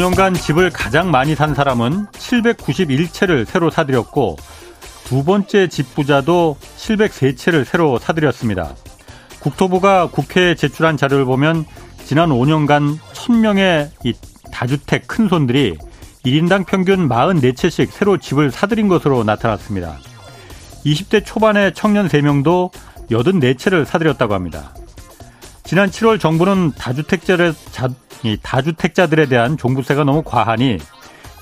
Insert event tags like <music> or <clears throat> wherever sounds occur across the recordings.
최근 5년간 집을 가장 많이 산 사람은 791채를 새로 사들였고 두 번째 집 부자도 703채를 새로 사들였습니다. 국토부가 국회에 제출한 자료를 보면 지난 5년간 1000명의 이 다주택 큰손들이 1인당 평균 44채씩 새로 집을 사들인 것으로 나타났습니다. 20대 초반의 청년 3명도 84채를 사들였다고 합니다. 지난 7월 정부는 다주택자를, 자, 다주택자들에 대한 종부세가 너무 과하니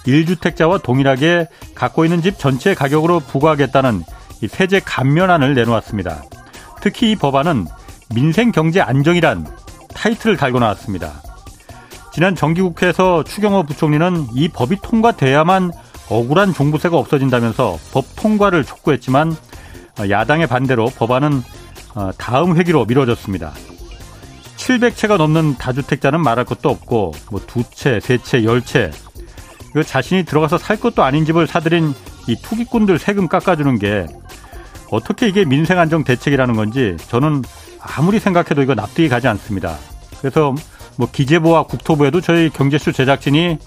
1주택자와 동일하게 갖고 있는 집 전체 가격으로 부과하겠다는 세제 감면안을 내놓았습니다. 특히 이 법안은 민생 경제 안정이란 타이틀을 달고 나왔습니다. 지난 정기국회에서 추경호 부총리는 이 법이 통과돼야만 억울한 종부세가 없어진다면서 법 통과를 촉구했지만 야당의 반대로 법안은 어, 다음 회기로 미뤄졌습니다. 700채가 넘는 다주택자는 말할 것도 없고 뭐 두 채, 세 채, 열 채. 그 자신이 들어가서 살 것도 아닌 집을 사들인 이 투기꾼들 세금 깎아주는 게 어떻게 이게 민생 안정 대책이라는 건지 저는 아무리 생각해도 이거 납득이 가지 않습니다. 그래서 뭐 기재부와 국토부에도 저희 경제쇼 제작진이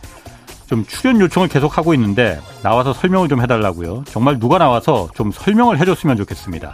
좀 출연 요청을 계속 하고 있는데 나와서 설명을 좀 해달라고요. 정말 누가 나와서 좀 설명을 해줬으면 좋겠습니다.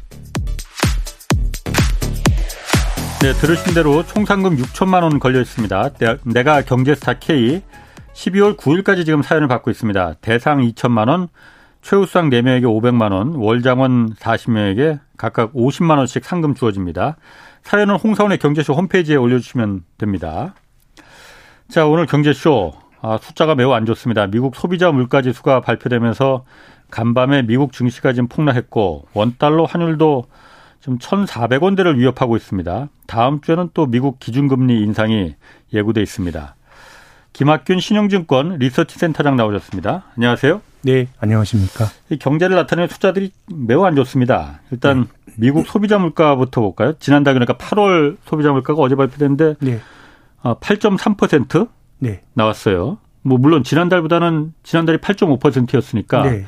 네, 들으신 대로 총 상금 6천만 원 걸려 있습니다. 내가 경제스타 K 12월 9일까지 지금 사연을 받고 있습니다. 대상 2천만 원, 최우수상 4명에게 500만 원, 월장원 40명에게 각각 50만 원씩 상금 주어집니다. 사연은 홍사원의 경제쇼 홈페이지에 올려주시면 됩니다. 자, 오늘 경제쇼 아, 숫자가 매우 안 좋습니다. 미국 소비자 물가지수가 발표되면서 간밤에 미국 증시가 지금 폭락했고 원달러 환율도 지금 1,400원대를 위협하고 있습니다. 다음 주에는 또 미국 기준금리 인상이 예고돼 있습니다. 김학균 신영증권 리서치 센터장 나오셨습니다. 안녕하세요. 네, 안녕하십니까. 경제를 나타내는 숫자들이 매우 안 좋습니다. 일단 네. 미국 소비자 물가부터 볼까요? 지난달 그러니까 8월 소비자 물가가 어제 발표됐는데 네. 8.3% 어, 네. 나왔어요. 뭐 물론 지난달보다는 지난달이 8.5%였으니까 네.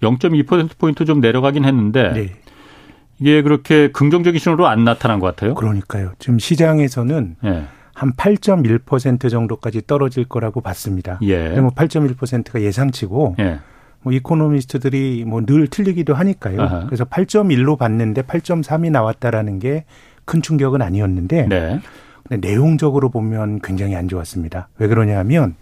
0.2% 포인트 좀 내려가긴 했는데 네. 이게 그렇게 긍정적인 신호로 안 나타난 것 같아요. 그러니까요. 지금 시장에서는 네. 한8.1% 정도까지 떨어질 거라고 봤습니다. 예. 뭐 8.1%가 예상치고 예. 뭐 이코노미스트들이 뭐 늘 틀리기도 하니까요. 아하. 그래서 8.1로 봤는데 8.3이 나왔다라는 게 큰 충격은 아니었는데 네. 근데 내용적으로 보면 굉장히 안 좋았습니다. 왜 그러냐면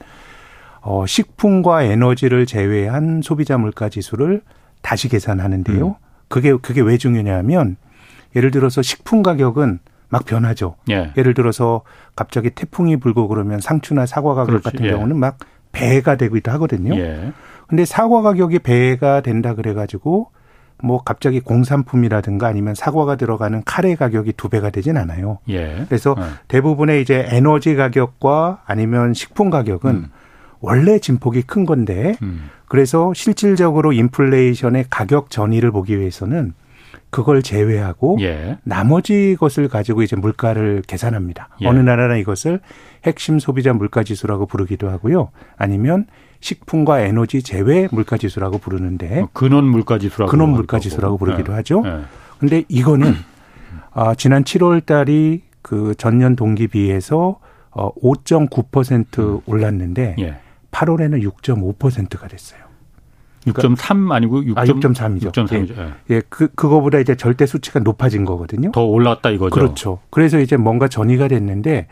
어 식품과 에너지를 제외한 소비자 물가 지수를 다시 계산하는데요. 음. 그게 그게 왜 중요냐면 예를 들어서 식품 가격은 막 변하죠. 예. 를 들어서 갑자기 태풍이 불고 그러면 상추나 사과 가격 그렇지. 같은 예. 경우는 막 배가 되기도 하거든요. 예. 근데 사과 가격이 배가 된다 그래 가지고 뭐 갑자기 공산품이라든가 아니면 사과가 들어가는 카레 가격이 두 배가 되진 않아요. 예. 그래서 예. 대부분의 이제 에너지 가격과 아니면 식품 가격은 음. 원래 진폭이 큰 건데 음. 그래서 실질적으로 인플레이션의 가격 전이를 보기 위해서는 그걸 제외하고 예. 나머지 것을 가지고 이제 물가를 계산합니다. 예. 어느 나라는 이것을 핵심 소비자 물가 지수라고 부르기도 하고요. 아니면 식품과 에너지 제외 물가 지수라고 부르는데 어, 근원 물가 지수라고 근원 물가 지수라고 부르기도 예. 하죠. 예. 근데 이거는 <clears throat> 아, 지난 7월 달이 그 전년 동기 비해서 어 5.9% 음. 올랐는데 예. 8월에는 6.5%가 됐어요. 6.3 아니고 6. 아, 6.3이죠. 6.3이죠. 예. 예. 그 그거보다 이제 절대 수치가 높아진 거거든요. 더 올랐다 이거죠. 그렇죠. 그래서 이제 뭔가 전이가 됐는데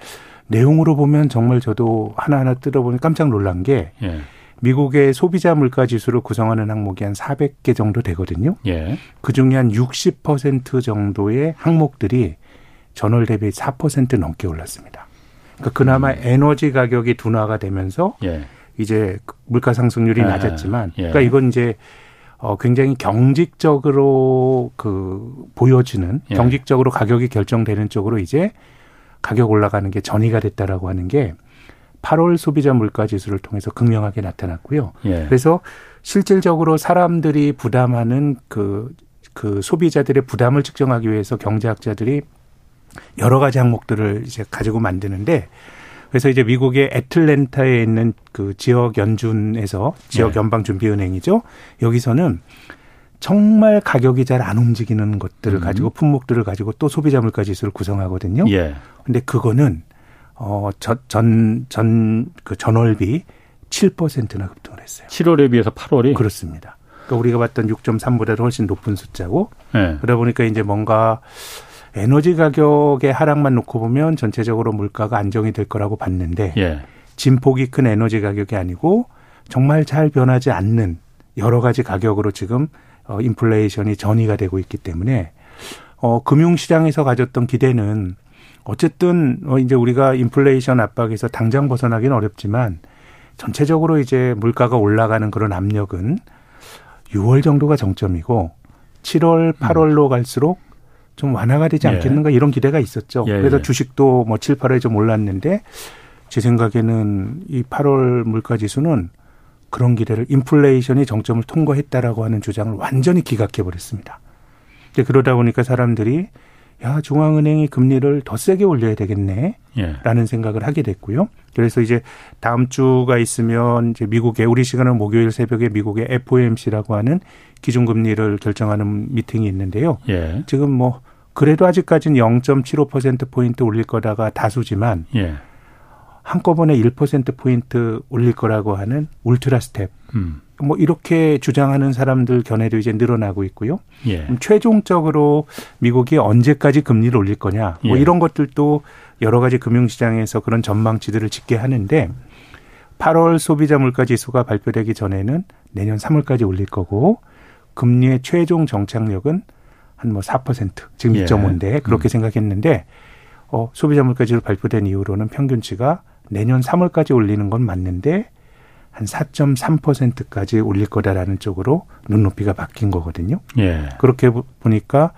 내용으로 보면 정말 저도 하나하나 뜯어보니 깜짝 놀란 게 예. 미국의 소비자 물가 지수를 구성하는 항목이 한 400개 정도 되거든요. 예. 그 중에 한 60% 정도의 항목들이 전월 대비 4% 넘게 올랐습니다. 그러니까 그나마 음. 에너지 가격이 둔화가 되면서 예. 이제 물가 상승률이 예. 낮았지만 예. 그러니까 이건 이제 어 굉장히 경직적으로 그 보여지는 예. 경직적으로 가격이 결정되는 쪽으로 이제 가격 올라가는 게 전이가 됐다라고 하는 게 8월 소비자 물가 지수를 통해서 극명하게 나타났고요. 예. 그래서 실질적으로 사람들이 부담하는 그, 그 소비자들의 부담을 측정하기 위해서 경제학자들이 여러 가지 항목들을 이제 가지고 만드는데 그래서 이제 미국의 애틀랜타에 있는 그 지역 연준에서 지역 네. 연방 준비 은행이죠. 여기서는 정말 가격이 잘 안 움직이는 것들을 음. 가지고 품목들을 가지고 또 소비자 물가 지수를 구성하거든요. 예. 근데 그거는 어, 전, 전, 전, 그 전월비 7%나 급등을 했어요. 7월에 비해서 8월이? 그렇습니다. 그러니까 우리가 봤던 6.3보다도 훨씬 높은 숫자고. 네. 그러다 보니까 이제 뭔가 에너지 가격의 하락만 놓고 보면 전체적으로 물가가 안정이 될 거라고 봤는데. 예. 진폭이 큰 에너지 가격이 아니고 정말 잘 변하지 않는 여러 가지 가격으로 지금 어, 인플레이션이 전이가 되고 있기 때문에 어, 금융 시장에서 가졌던 기대는 어쨌든 어 이제 우리가 인플레이션 압박에서 당장 벗어나기는 어렵지만 전체적으로 이제 물가가 올라가는 그런 압력은 6월 정도가 정점이고 7월, 8월로 음. 갈수록 좀 완화가 되지 예. 않겠는가 예. 이런 기대가 있었죠. 예. 그래서 예. 주식도 뭐 7, 8월에 좀 올랐는데 제 생각에는 이 8월 물가 지수는 그런 기대를 인플레이션이 정점을 통과했다라고 하는 주장을 완전히 기각해 버렸습니다. 그러다 보니까 사람들이 야 중앙은행이 금리를 더 세게 올려야 되겠네. 예. 라는 생각을 하게 됐고요. 그래서 이제 다음 주가 있으면 이제 미국의 우리 시간은 목요일 새벽에 미국의 FOMC라고 하는 기준금리를 결정하는 미팅이 있는데요. 예. 지금 뭐 그래도 아직까지는 0.75% 포인트 올릴 거다가 다수지만 예. 한꺼번에 1% 포인트 올릴 거라고 하는 울트라 스텝. 음. 뭐 이렇게 주장하는 사람들 견해도 이제 늘어나고 있고요. 예. 최종적으로 미국이 언제까지 금리를 올릴 거냐 뭐 예. 이런 것들도 여러 가지 금융시장에서 그런 전망치들을 짓게 하는데 8월 소비자 물가 지수가 발표되기 전에는 내년 3월까지 올릴 거고 금리의 최종 정착력은 한 뭐 4% 지금 예. 2.5인데 그렇게 음. 생각했는데 어 소비자 물가 지수 발표된 이후로는 평균치가 내년 3월까지 올리는 건 맞는데 한 4.3%까지 올릴 거다라는 쪽으로 눈높이가 바뀐 거거든요. 예. 그렇게 보니까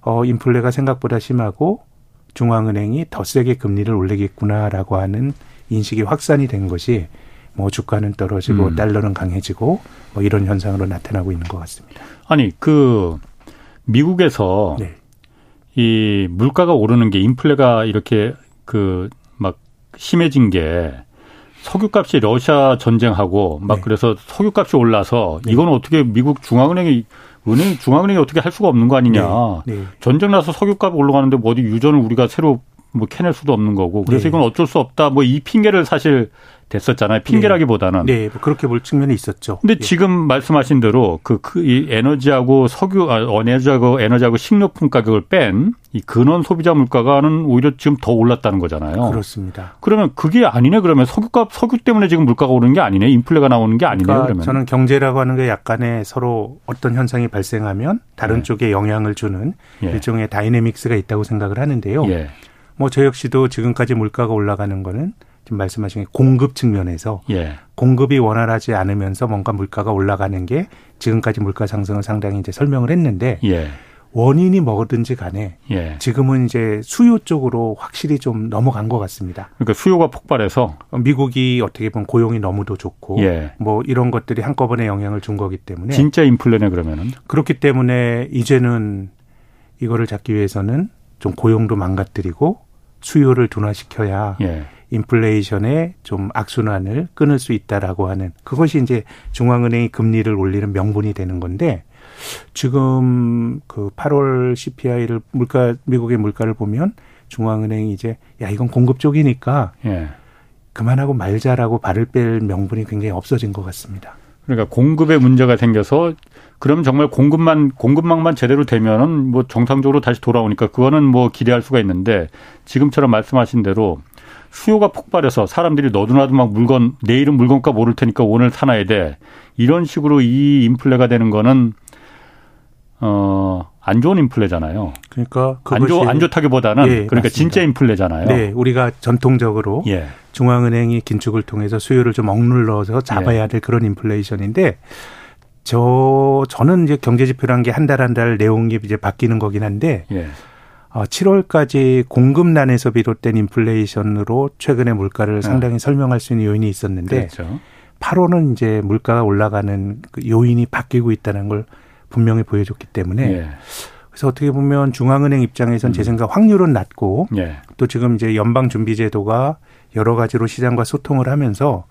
어 인플레가 생각보다 심하고 중앙은행이 더 세게 금리를 올리겠구나라고 하는 인식이 확산이 된 것이 뭐 주가는 떨어지고 음. 달러는 강해지고 뭐 이런 현상으로 나타나고 있는 것 같습니다. 아니 그 미국에서 네. 이 물가가 오르는 게 인플레가 이렇게 그 막 심해진 게 석유값이 러시아 전쟁하고 막 네. 그래서 석유값이 올라서 네. 이건 어떻게 미국 중앙은행이 은행 중앙은행이 어떻게 할 수가 없는 거 아니냐. 네. 네. 전쟁 나서 석유값 올라가는데 뭐 어디 유전을 우리가 새로 뭐 캐낼 수도 없는 거고 그래서 네. 이건 어쩔 수 없다. 뭐 이 핑계를 사실 됐었잖아요. 핑계라기보다는. 네, 뭐 그렇게 볼 측면이 있었죠. 근데 예. 지금 말씀하신 대로 그, 그, 이 에너지하고 석유, 아, 에너지하고, 에너지하고 식료품 가격을 뺀 이 근원 소비자 물가가는 오히려 지금 더 올랐다는 거잖아요. 그렇습니다. 그러면 그게 아니네. 그러면 석유값, 석유 때문에 지금 물가가 오르는 게 아니네. 인플레가 나오는 게 아니네요. 그러니까 그러면. 저는 경제라고 하는 게 약간의 서로 어떤 현상이 발생하면 다른 네. 쪽에 영향을 주는 예. 일종의 다이내믹스가 있다고 생각을 하는데요. 예. 뭐저 역시도 지금까지 물가가 올라가는 거는 지금 말씀하신 공급 측면에서 예. 공급이 원활하지 않으면서 뭔가 물가가 올라가는 게 지금까지 물가 상승을 상당히 이제 설명을 했는데 예. 원인이 뭐든지 간에 예. 지금은 이제 수요 쪽으로 확실히 좀 넘어간 것 같습니다. 그러니까 수요가 폭발해서 미국이 어떻게 보면 고용이 너무도 좋고 예. 뭐 이런 것들이 한꺼번에 영향을 준 거기 때문에 진짜 인플레네 그러면은 그렇기 때문에 이제는 이거를 잡기 위해서는 좀 고용도 망가뜨리고 수요를 둔화시켜야 예. 인플레이션의 좀 악순환을 끊을 수 있다라고 하는 그것이 이제 중앙은행이 금리를 올리는 명분이 되는 건데 지금 그 8월 CPI를 물가 미국의 물가를 보면 중앙은행이 이제 야 이건 공급 쪽이니까 예. 그만하고 말자라고 발을 뺄 명분이 굉장히 없어진 것 같습니다. 그러니까 공급에 문제가 생겨서 그럼 정말 공급만 공급망만 제대로 되면은 뭐 정상적으로 다시 돌아오니까 그거는 뭐 기대할 수가 있는데 지금처럼 말씀하신 대로 수요가 폭발해서 사람들이 너도나도 막 물건 내일은 물건값 오를 테니까 오늘 사놔야 돼. 이런 식으로 이 인플레가 되는 거는 어, 안 좋은 인플레잖아요. 그러니까 안, 좋, 안 좋다기보다는 예, 그러니까 맞습니다. 진짜 인플레잖아요. 네, 우리가 전통적으로 예. 중앙은행이 긴축을 통해서 수요를 좀 억눌러서 잡아야 예. 될 그런 인플레이션인데 저 저는 이제 경제 지표란 게 한 달 한 달 내용이 이제 바뀌는 거긴 한데 예. 어, 7월까지 공급난에서 비롯된 인플레이션으로 최근에 물가를 네. 상당히 설명할 수 있는 요인이 있었는데 그렇죠. 8월은 이제 물가가 올라가는 그 요인이 바뀌고 있다는 걸 분명히 보여줬기 때문에 예. 그래서 어떻게 보면 중앙은행 입장에선 음. 제 생각 확률은 낮고 예. 또 지금 이제 연방 준비 제도가 여러 가지로 시장과 소통을 하면서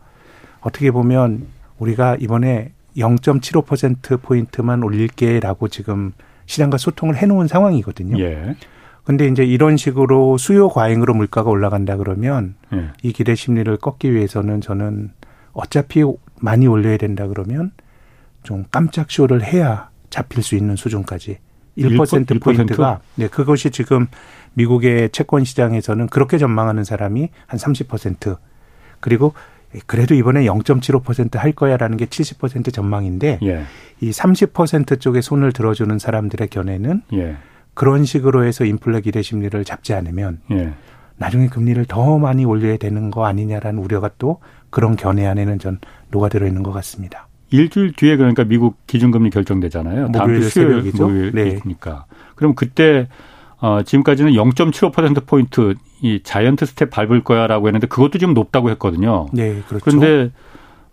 어떻게 보면 우리가 이번에 0.75% 포인트만 올릴게라고 지금 시장과 소통을 해 놓은 상황이거든요. 예. 근데 이제 이런 식으로 수요 과잉으로 물가가 올라간다 그러면 예. 이 기대 심리를 꺾기 위해서는 저는 어차피 많이 올려야 된다 그러면 좀 깜짝 쇼를 해야 잡힐 수 있는 수준까지 1%, 1% 포인트가 네, 그것이 지금 미국의 채권 시장에서는 그렇게 전망하는 사람이 한 30% 그리고 그래도 이번에 0.75%할 거야라는 게 70% 전망인데 예. 이 30% 쪽에 손을 들어주는 사람들의 견해는 예. 그런 식으로 해서 인플레 기대 심리를 잡지 않으면 예. 나중에 금리를 더 많이 올려야 되는 거 아니냐라는 우려가 또 그런 견해 안에는 전 녹아들어 있는 것 같습니다. 일주일 뒤에 그러니까 미국 기준금리 결정되잖아요. 다음 주 수요일 목요일이니까. 네. 그럼 그때 어 지금까지는 0.75% 포인트 이 자이언트 스텝 밟을 거야라고 했는데 그것도 지금 높다고 했거든요. 네, 그렇죠. 그런데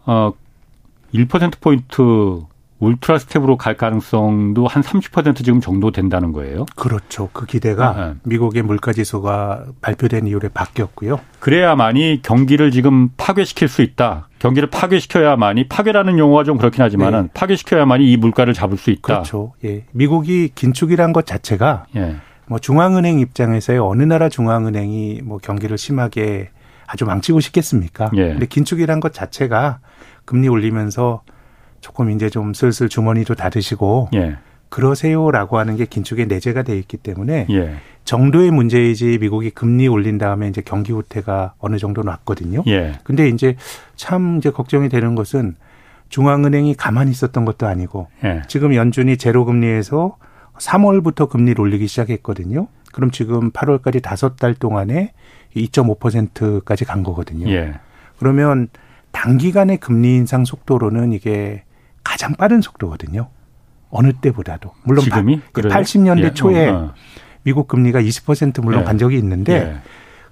어 1% 포인트 울트라 스텝으로 갈 가능성도 한 30% 지금 정도 된다는 거예요. 그렇죠. 그 기대가 네. 미국의 물가 지수가 발표된 이후에 바뀌었고요. 그래야만이 경기를 지금 파괴시킬 수 있다. 경기를 파괴시켜야만이 파괴라는 용어가 좀 그렇긴 하지만은 네. 파괴시켜야만이 이 물가를 잡을 수 있다. 그렇죠. 예. 미국이 긴축이란 것 자체가 예. 뭐 중앙은행 입장에서의 어느 나라 중앙은행이 뭐 경기를 심하게 아주 망치고 싶겠습니까? 예. 근데 긴축이란 것 자체가 금리 올리면서 조금 이제 좀 슬슬 주머니도 닫으시고 예. 그러세요라고 하는 게 긴축에 내재가 돼 있기 때문에 예. 정도의 문제이지 미국이 금리 올린 다음에 이제 경기 후퇴가 어느 정도 났거든요. 예. 근데 이제 참 이제 걱정이 되는 것은 중앙은행이 가만히 있었던 것도 아니고 예. 지금 연준이 제로 금리에서 3월부터 금리를 올리기 시작했거든요. 그럼 지금 8월까지 다섯 달 동안에 2.5%까지 간 거거든요. 예. 그러면 단기간의 금리 인상 속도로는 이게 가장 빠른 속도거든요. 어느 때보다도. 물론 지금이? 80년대 예. 초에 어, 어. 미국 금리가 20% 물론 예. 간 적이 있는데 예.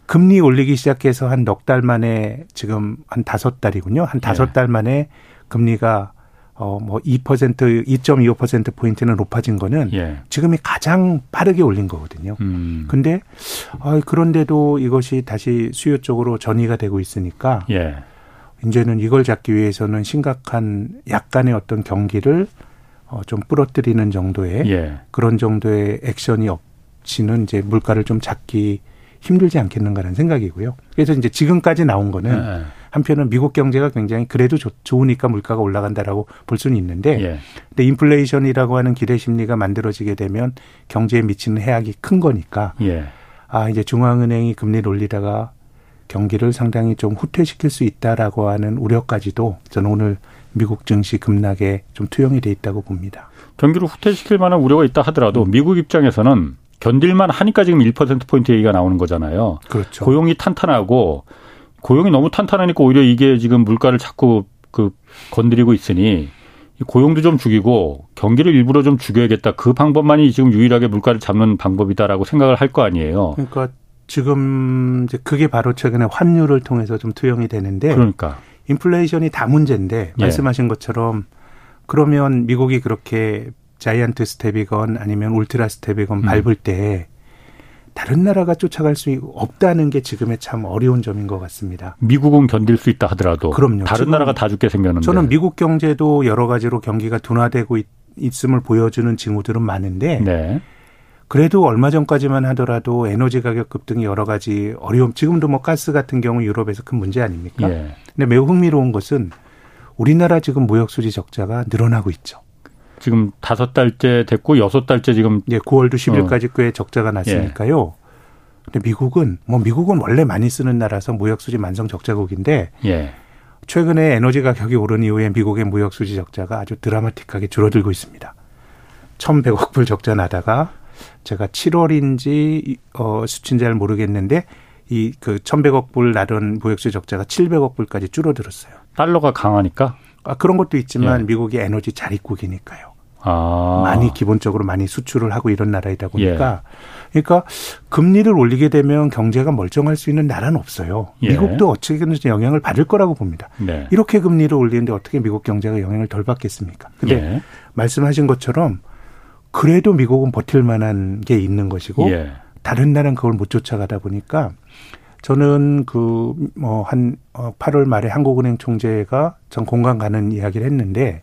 금리 올리기 시작해서 한 넉 달 만에 지금 한 다섯 달이군요. 한 다섯 예. 달 만에 금리가 어뭐 2% 2.25% 포인트는 높아진 거는 예. 지금이 가장 빠르게 올린 거거든요. 음. 근데 어 그런데도 이것이 다시 수요 쪽으로 전이가 되고 있으니까 예. 이제는 이걸 잡기 위해서는 심각한 약간의 어떤 경기를 어, 좀 부러뜨리는 정도의 예. 그런 정도의 액션이 없이는 이제 물가를 좀 잡기 힘들지 않겠는가라는 생각이고요. 그래서 이제 지금까지 나온 거는 예. 한편은 미국 경제가 굉장히 그래도 좋, 좋으니까 물가가 올라간다라고 볼 수는 있는데 예. 근데 인플레이션이라고 하는 기대 심리가 만들어지게 되면 경제에 미치는 해악이 큰 거니까 예. 아 이제 중앙은행이 금리를 올리다가 경기를 상당히 좀 후퇴시킬 수 있다라고 하는 우려까지도 저는 오늘 미국 증시 급락에 좀 투영이 돼 있다고 봅니다. 경기를 후퇴시킬 만한 우려가 있다 하더라도 음. 미국 입장에서는 견딜만 하니까 지금 1%포인트 얘기가 나오는 거잖아요. 그렇죠. 고용이 탄탄하고 고용이 너무 탄탄하니까 오히려 이게 지금 물가를 자꾸 그 건드리고 있으니 고용도 좀 죽이고 경기를 일부러 좀 죽여야겠다. 그 방법만이 지금 유일하게 물가를 잡는 방법이다라고 생각을 할 거 아니에요. 그러니까 지금 이제 그게 바로 최근에 환율을 통해서 좀 투영이 되는데 그러니까 인플레이션이 다 문제인데 예. 말씀하신 것처럼 그러면 미국이 그렇게 자이언트 스텝이건 아니면 울트라 스텝이건 음. 밟을 때 다른 나라가 쫓아갈 수 없다는 게 지금의 참 어려운 점인 것 같습니다. 미국은 견딜 수 있다 하더라도 그럼요. 다른 나라가 다 죽게 생겼는데 저는 미국 경제도 여러 가지로 경기가 둔화되고 있, 음을 보여주는 징후들은 많은데 네. 그래도 얼마 전까지만 하더라도 에너지 가격 급등이 여러 가지 어려움. 지금도 뭐 가스 같은 경우 유럽에서 큰 문제 아닙니까? 예. 근데 매우 흥미로운 것은 우리나라 지금 무역 수지 적자가 늘어나고 있죠. 지금 다섯 달째 됐고 여섯 달째 지금 예, 9월도 10일까지 어. 꽤 적자가 났으니까요. 예. 근데 미국은 뭐 미국은 원래 많이 쓰는 나라서 무역 수지 만성 적자국인데 예. 최근에 에너지 가격이 오른 이후에 미국의 무역 수지 적자가 아주 드라마틱하게 줄어들고 있습니다. 1,100억 불 적자 나다가 제가 7월인지 어 수치인지 잘 모르겠는데 이 그 1,100억 불 나던 무역 수지 적자가 700억 불까지 줄어들었어요. 달러가 강하니까? 아, 그런 것도 있지만 예. 미국이 에너지 자립국이니까요. 아. 많이 기본적으로 많이 수출을 하고 이런 나라이다 보니까 예. 그러니까 금리를 올리게 되면 경제가 멀쩡할 수 있는 나라는 없어요. 예. 미국도 어떻게든 영향을 받을 거라고 봅니다. 네. 이렇게 금리를 올리는데 어떻게 미국 경제가 영향을 덜 받겠습니까? 근데 예. 말씀하신 것처럼 그래도 미국은 버틸 만한 게 있는 것이고 예. 다른 나라는 그걸 못 쫓아가다 보니까 저는 그 뭐 한 8월 어, 말에 한국은행 총재가 전 공감 가는 이야기를 했는데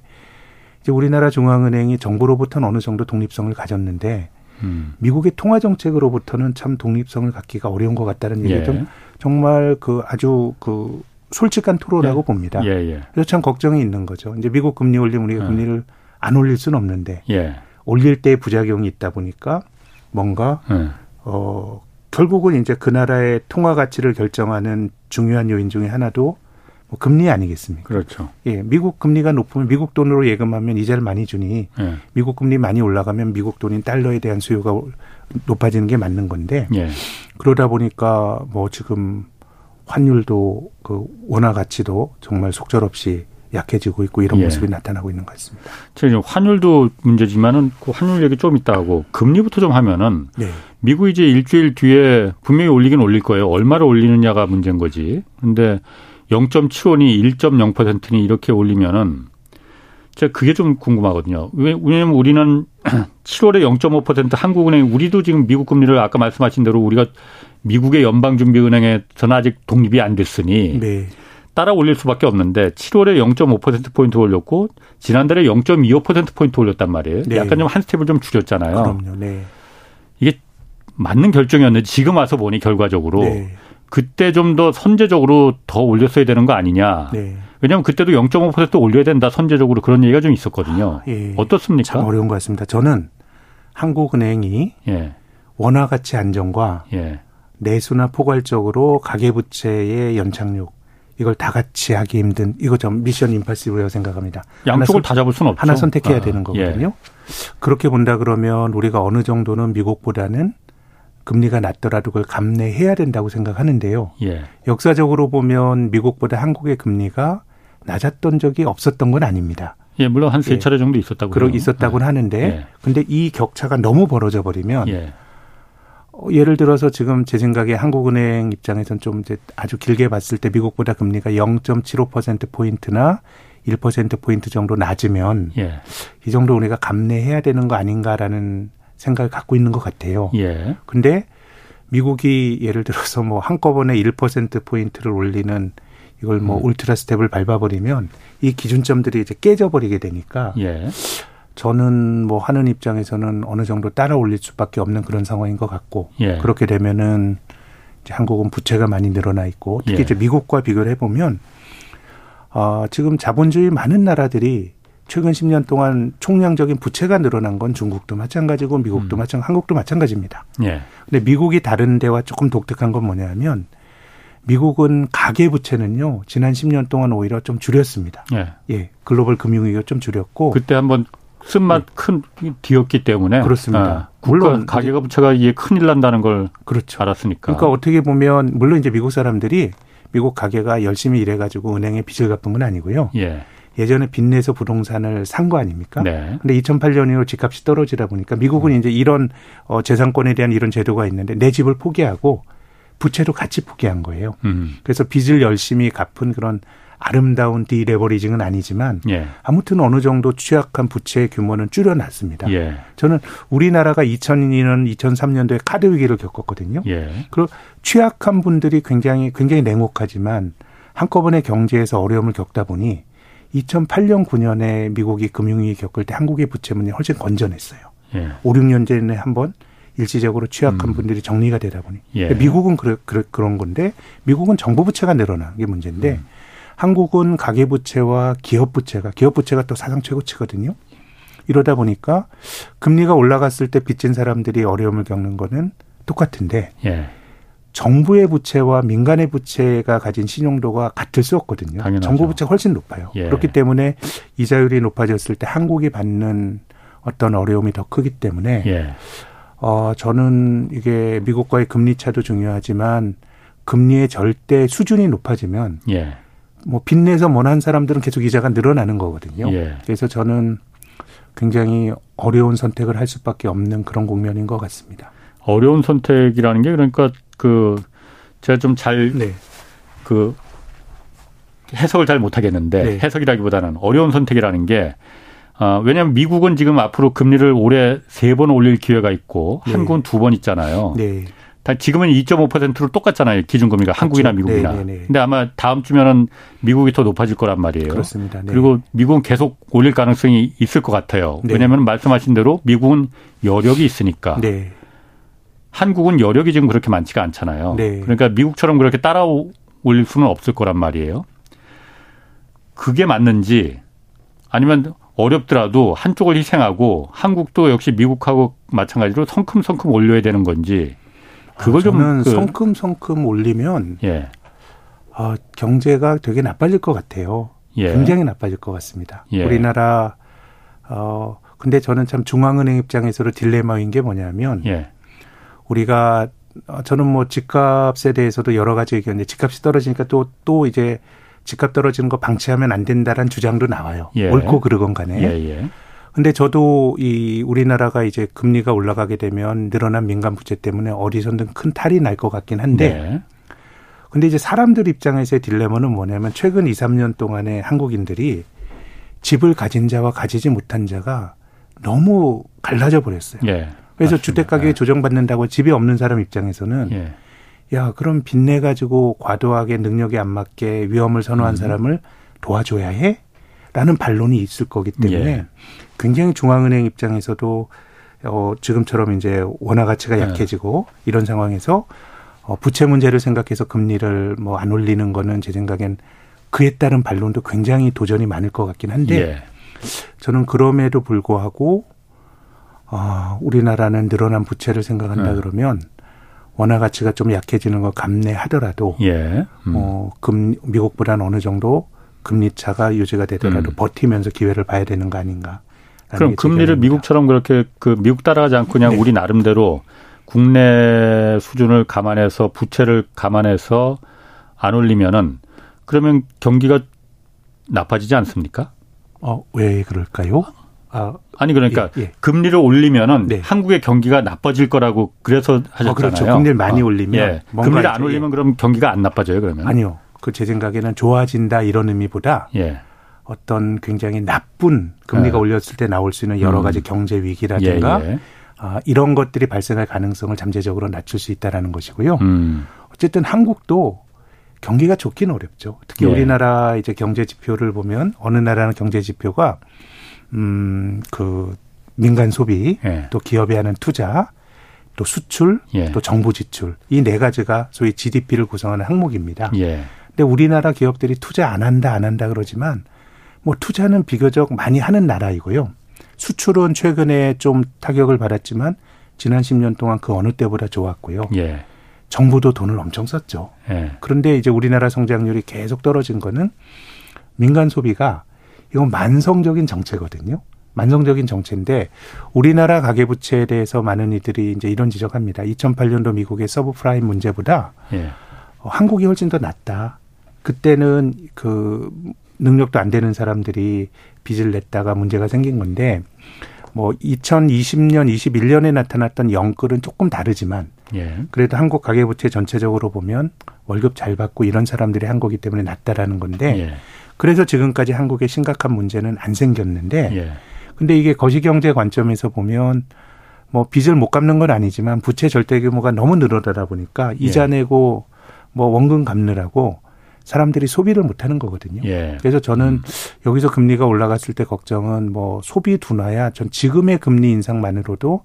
이제 우리나라 중앙은행이 정부로부터는 어느 정도 독립성을 가졌는데 음. 미국의 통화 정책으로부터는 참 독립성을 갖기가 어려운 것 같다는 얘기 예. 좀 정말 그 아주 그 솔직한 토로라고 예. 봅니다. 예, 예. 그래서 참 걱정이 있는 거죠. 이제 미국 금리 올리면 우리가 예. 금리를 안 올릴 수는 없는데 예. 올릴 때 부작용이 있다 보니까 뭔가 어 결국은 이제 그 나라의 통화 가치를 결정하는 중요한 요인 중에 하나도 뭐 금리 아니겠습니까? 그렇죠. 예, 미국 금리가 높으면 미국 돈으로 예금하면 이자를 많이 주니 예. 미국 금리 많이 올라가면 미국 돈인 달러에 대한 수요가 높아지는 게 맞는 건데 예. 그러다 보니까 뭐 지금 환율도 그 원화 가치도 정말 속절없이 약해지고 있고 이런 예. 모습이 나타나고 있는 것 같습니다. 지금 환율도 문제지만은 그 환율 얘기 좀 있다 하고 금리부터 좀 하면은 네. 미국 이제 일주일 뒤에 분명히 올리긴 올릴 거예요. 얼마를 올리느냐가 문제인 거지. 근데 0.75니 1.0%니 이렇게 올리면은 제가 그게 좀 궁금하거든요. 왜냐면 우리는 <clears throat> 7월에 0.5% 한국은행 우리도 지금 미국 금리를 아까 말씀하신 대로 우리가 미국의 연방준비은행에서는 아직 독립이 안 됐으니 네. 따라 올릴 수밖에 없는데 7월에 0.5% 포인트 올렸고 지난달에 0.25% 포인트 올렸단 말이에요. 네. 약간 좀 한 스텝을 좀 줄였잖아요. 그럼요. 네. 이게 맞는 결정이었는데 지금 와서 보니 결과적으로 네. 그때 좀 더 선제적으로 더 올렸어야 되는 거 아니냐. 네. 왜냐하면 그때도 0.5% 올려야 된다 선제적으로 그런 얘기가 좀 있었거든요. 아, 예. 어떻습니까? 참 어려운 것 같습니다. 저는 한국은행이 예. 원화 가치 안정과 예. 내수나 포괄적으로 가계부채의 연착륙 이걸 다 같이 하기 힘든 이거 좀 미션 임파시브라고 생각합니다. 양쪽을 다 잡을 수는 없죠. 하나 선택해야 아, 되는 거거든요. 예. 그렇게 본다 그러면 우리가 어느 정도는 미국보다는 금리가 낮더라도 그걸 감내해야 된다고 생각하는데요. 예. 역사적으로 보면 미국보다 한국의 금리가 낮았던 적이 없었던 건 아닙니다. 예, 물론 한세 예. 차례 정도 있었다고. 그러 있었다고는 예. 하는데, 예. 근데 이 격차가 너무 벌어져 버리면, 예. 어, 예를 들어서 지금 제 생각에 한국은행 입장에서는 좀 이제 아주 길게 봤을 때 미국보다 금리가 0.75% 포인트나 1% 포인트 정도 낮으면 예. 이 정도 우리가 감내해야 되는 거 아닌가라는 생각을 갖고 있는 것 같아요. 예. 근데 미국이 예를 들어서 뭐 한꺼번에 1% 포인트를 올리는 이걸 뭐 음. 울트라 스텝을 밟아버리면 이 기준점들이 이제 깨져버리게 되니까 예. 저는 뭐 하는 입장에서는 어느 정도 따라 올릴 수밖에 없는 그런 상황인 것 같고 예. 그렇게 되면은 이제 한국은 부채가 많이 늘어나 있고 특히 예. 이제 미국과 비교를 해보면 어, 지금 자본주의 많은 나라들이 최근 10년 동안 총량적인 부채가 늘어난 건 중국도 마찬가지고 미국도 음. 마찬가지, 한국도 마찬가지입니다. 예. 근데 미국이 다른 데와 조금 독특한 건 뭐냐면 미국은 가계 부채는요 지난 10년 동안 오히려 좀 줄였습니다. 예, 예 글로벌 금융 위기가 좀 줄였고 그때 한번 쓴맛 네. 큰 뒤였기 때문에 그렇습니다. 아, 물론 가계가 부채가 이게 큰일 난다는 걸 그렇죠. 알았으니까. 그러니까 어떻게 보면 물론 이제 미국 사람들이 미국 가계가 열심히 일해가지고 은행에 빚을 갚은 건 아니고요. 예. 예전에 빚내서 부동산을 산 거 아닙니까? 네. 근데 2008년 이후 집값이 떨어지다 보니까 미국은 음. 이제 이런 어 재산권에 대한 이런 제도가 있는데 내 집을 포기하고 부채도 같이 포기한 거예요. 음. 그래서 빚을 열심히 갚은 그런 아름다운 디레버리징은 아니지만 예. 아무튼 어느 정도 취약한 부채의 규모는 줄여놨습니다. 예. 저는 우리나라가 2002년, 2003년도에 카드 위기를 겪었거든요. 예. 그리고 취약한 분들이 굉장히 굉장히 냉혹하지만 한꺼번에 경제에서 어려움을 겪다 보니 2008년 9년에 미국이 금융위기 겪을 때 한국의 부채문이 훨씬 건전했어요. 예. 5, 6년 전에 한번 일시적으로 취약한 음. 분들이 정리가 되다 보니 예. 미국은 그래, 그래, 그런 건데 미국은 정부 부채가 늘어난 게 문제인데 음. 한국은 가계 부채와 기업 부채가 기업 부채가 또 사상 최고치거든요. 이러다 보니까 금리가 올라갔을 때 빚진 사람들이 어려움을 겪는 거는 똑같은데 예. 정부의 부채와 민간의 부채가 가진 신용도가 같을 수 없거든요. 당연하죠. 정부 부채가 훨씬 높아요. 예. 그렇기 때문에 이자율이 높아졌을 때 한국이 받는 어떤 어려움이 더 크기 때문에 예. 어 저는 이게 미국과의 금리 차도 중요하지만 금리의 절대 수준이 높아지면 예. 뭐 빚내서 원한 사람들은 계속 이자가 늘어나는 거거든요. 예. 그래서 저는 굉장히 어려운 선택을 할 수밖에 없는 그런 국면인 것 같습니다. 어려운 선택이라는 게 그러니까 그 제가 좀 잘그 네. 그 해석을 잘 못하겠는데 네. 해석이라기보다는 어려운 선택이라는 게 어, 왜냐하면 미국은 지금 앞으로 금리를 올해 세 번 올릴 기회가 있고 네. 한국은 두 번 있잖아요. 네. 지금은 2.5%로 똑같잖아요. 기준금리가 그렇죠. 한국이나 미국이나. 네네네. 네, 네. 근데 아마 다음 주면은 미국이 더 높아질 거란 말이에요. 그렇습니다. 네. 그리고 미국은 계속 올릴 가능성이 있을 것 같아요. 네. 왜냐하면 말씀하신 대로 미국은 여력이 있으니까. 네. 한국은 여력이 지금 그렇게 많지가 않잖아요. 네. 그러니까 미국처럼 그렇게 따라 올릴 수는 없을 거란 말이에요. 그게 맞는지 아니면 어렵더라도 한쪽을 희생하고 한국도 역시 미국하고 마찬가지로 성큼성큼 올려야 되는 건지 그걸 아, 저는 좀 그, 성큼성큼 올리면 예. 어, 경제가 되게 나빠질 것 같아요. 예. 굉장히 나빠질 것 같습니다. 예. 우리나라 어 근데 저는 참 중앙은행 입장에서도 딜레마인 게 뭐냐면 예. 우리가 어, 저는 뭐 집값에 대해서도 여러 가지 의견인데 집값이 떨어지니까 또또 또 이제 집값 떨어지는 거 방치하면 안 된다라는 주장도 나와요. 예. 옳고 그르건 간에. 예, 예. 근데 저도 이 우리나라가 이제 금리가 올라가게 되면 늘어난 민간 부채 때문에 어디선든 큰 탈이 날 것 같긴 한데 네. 근데 이제 사람들 입장에서의 딜레마는 뭐냐면 최근 2, 3년 동안에 한국인들이 집을 가진 자와 가지지 못한 자가 너무 갈라져 버렸어요. 예. 그래서 맞습니다. 주택 가격이 예. 조정받는다고 집이 없는 사람 입장에서는 예. 야 그럼 빚내 가지고 과도하게 능력에 안 맞게 위험을 선호한 음. 사람을 도와줘야 해? 라는 반론이 있을 거기 때문에 예. 굉장히 중앙은행 입장에서도 어 지금처럼 이제 원화 가치가 예. 약해지고 이런 상황에서 어 부채 문제를 생각해서 금리를 뭐 안 올리는 거는 제 생각엔 그에 따른 반론도 굉장히 도전이 많을 것 같긴 한데 예. 저는 그럼에도 불구하고 아, 우리나라는 늘어난 부채를 생각한다 네. 그러면 원화 가치가 좀 약해지는 걸 감내하더라도 예. 음. 어, 금 미국보다는 어느 정도 금리 차가 유지가 되더라도 음. 버티면서 기회를 봐야 되는 거 아닌가? 그럼 금리를 미국처럼 그렇게 그 미국 따라가지 않고 그냥 네. 우리 나름대로 국내 수준을 감안해서 부채를 감안해서 안 올리면은 그러면 경기가 나빠지지 않습니까? 어, 왜 그럴까요? 아, 아니 그러니까 예, 예. 금리를 올리면은 네. 한국의 경기가 나빠질 거라고 그래서 하셨잖아요. 어, 그렇죠. 금리를 많이 어. 올리면 예. 금리를 안 올리면 그럼 경기가 안 나빠져요 그러면? 아니요. 그 제 생각에는 좋아진다 이런 의미보다 예. 어떤 굉장히 나쁜 금리가 예. 올렸을 때 나올 수 있는 여러 음. 가지 음. 경제 위기라든가 예, 예. 아, 이런 것들이 발생할 가능성을 잠재적으로 낮출 수 있다라는 것이고요. 음. 어쨌든 한국도 경기가 좋긴 어렵죠. 특히 우리나라 이제 경제 지표를 보면 어느 나라는 경제 지표가 음, 그 민간 소비, 예. 또 기업이 하는 투자, 또 수출, 예. 또 정부 지출 이 네 가지가 소위 GDP를 구성하는 항목입니다. 예. 근데 우리나라 기업들이 투자 안 한다 안 한다 그러지만 뭐 투자는 비교적 많이 하는 나라이고요. 수출은 최근에 좀 타격을 받았지만 지난 10년 동안 그 어느 때보다 좋았고요. 예. 정부도 돈을 엄청 썼죠. 예. 그런데 이제 우리나라 성장률이 계속 떨어진 거는 민간 소비가 이건 만성적인 정체거든요. 만성적인 정체인데 우리나라 가계부채에 대해서 많은 이들이 이제 이런 지적합니다. 2008년도 미국의 서브프라임 문제보다 예. 어, 한국이 훨씬 더 낫다. 그때는 그 능력도 안 되는 사람들이 빚을 냈다가 문제가 생긴 건데 뭐 2020년, 21년에 나타났던 영끌은 조금 다르지만 예. 그래도 한국 가계부채 전체적으로 보면 월급 잘 받고 이런 사람들이 한 거기 때문에 낫다라는 건데 예. 그래서 지금까지 한국의 심각한 문제는 안 생겼는데 예. 근데 이게 거시경제 관점에서 보면 뭐 빚을 못 갚는 건 아니지만 부채 절대 규모가 너무 늘어나다 보니까 예. 이자 내고 뭐 원금 갚느라고 사람들이 소비를 못 하는 거거든요. 예. 그래서 저는 음. 여기서 금리가 올라갔을 때 걱정은 뭐 소비 둔화야 전 지금의 금리 인상만으로도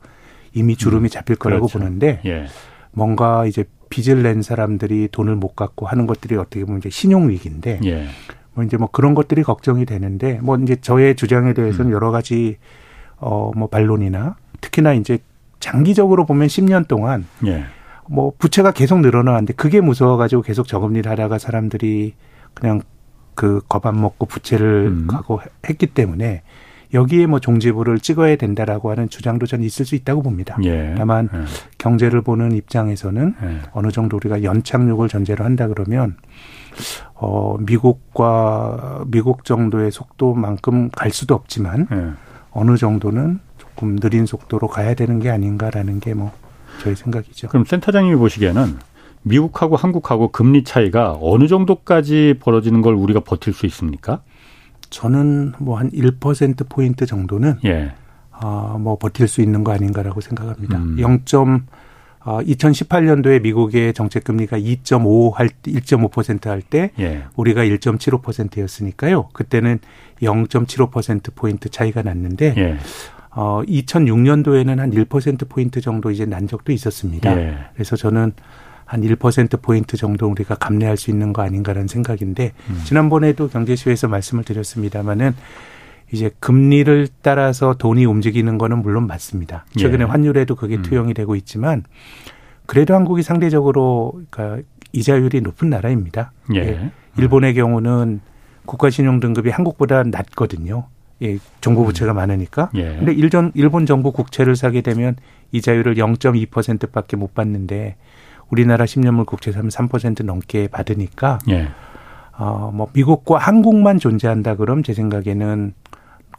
이미 주름이 음. 잡힐 거라고 그렇죠. 보는데 예. 뭔가 이제 빚을 낸 사람들이 돈을 못 갚고 하는 것들이 어떻게 보면 이제 신용 위기인데 예. 뭐 이제 뭐 그런 것들이 걱정이 되는데 뭐 이제 저의 주장에 대해서는 음. 여러 가지 어뭐 반론이나 특히나 이제 장기적으로 보면 10년 동안 예. 뭐 부채가 계속 늘어나는데 그게 무서워가지고 계속 저금리를 하다가 사람들이 그냥 그 겁안 먹고 부채를 음. 가고 했기 때문에 여기에 뭐 종지부를 찍어야 된다라고 하는 주장도 저는 있을 수 있다고 봅니다. 예. 다만 예. 경제를 보는 입장에서는 예. 어느 정도 우리가 연착륙을 전제로 한다 그러면 어 미국과 미국 정도의 속도만큼 갈 수도 없지만 예. 어느 정도는 조금 느린 속도로 가야 되는 게 아닌가라는 게 뭐 저희 생각이죠. 그럼 센터장님이 보시기에는 미국하고 한국하고 금리 차이가 어느 정도까지 벌어지는 걸 우리가 버틸 수 있습니까? 저는 뭐 한 1% 포인트 정도는 예. 어, 뭐 버틸 수 있는 거 아닌가라고 생각합니다. 음. 0. 어, 2018년도에 미국의 정책 금리가 2.5할 1.5%할 때 예. 우리가 1.75%였으니까요. 그때는 0.75% 포인트 차이가 났는데 예. 어, 2006년도에는 한 1% 포인트 정도 이제 난 적도 있었습니다. 예. 그래서 저는 한 1%포인트 정도 우리가 감내할 수 있는 거 아닌가라는 생각인데 음. 지난번에도 경제쇼에서 말씀을 드렸습니다마는 이제 금리를 따라서 돈이 움직이는 거는 물론 맞습니다. 최근에 예. 환율에도 그게 음. 투영이 되고 있지만 그래도 한국이 상대적으로 그러니까 이자율이 높은 나라입니다. 예. 예. 일본의 경우는 국가신용 등급이 한국보다 낮거든요. 예, 정부 부채가 음. 많으니까. 예. 근데 일전 일본 정부 국채를 사게 되면 이자율을 0.2%밖에 못 받는데 우리나라 10년물 국채 사면 3% 넘게 받으니까 예. 어 뭐 미국과 한국만 존재한다 그럼 제 생각에는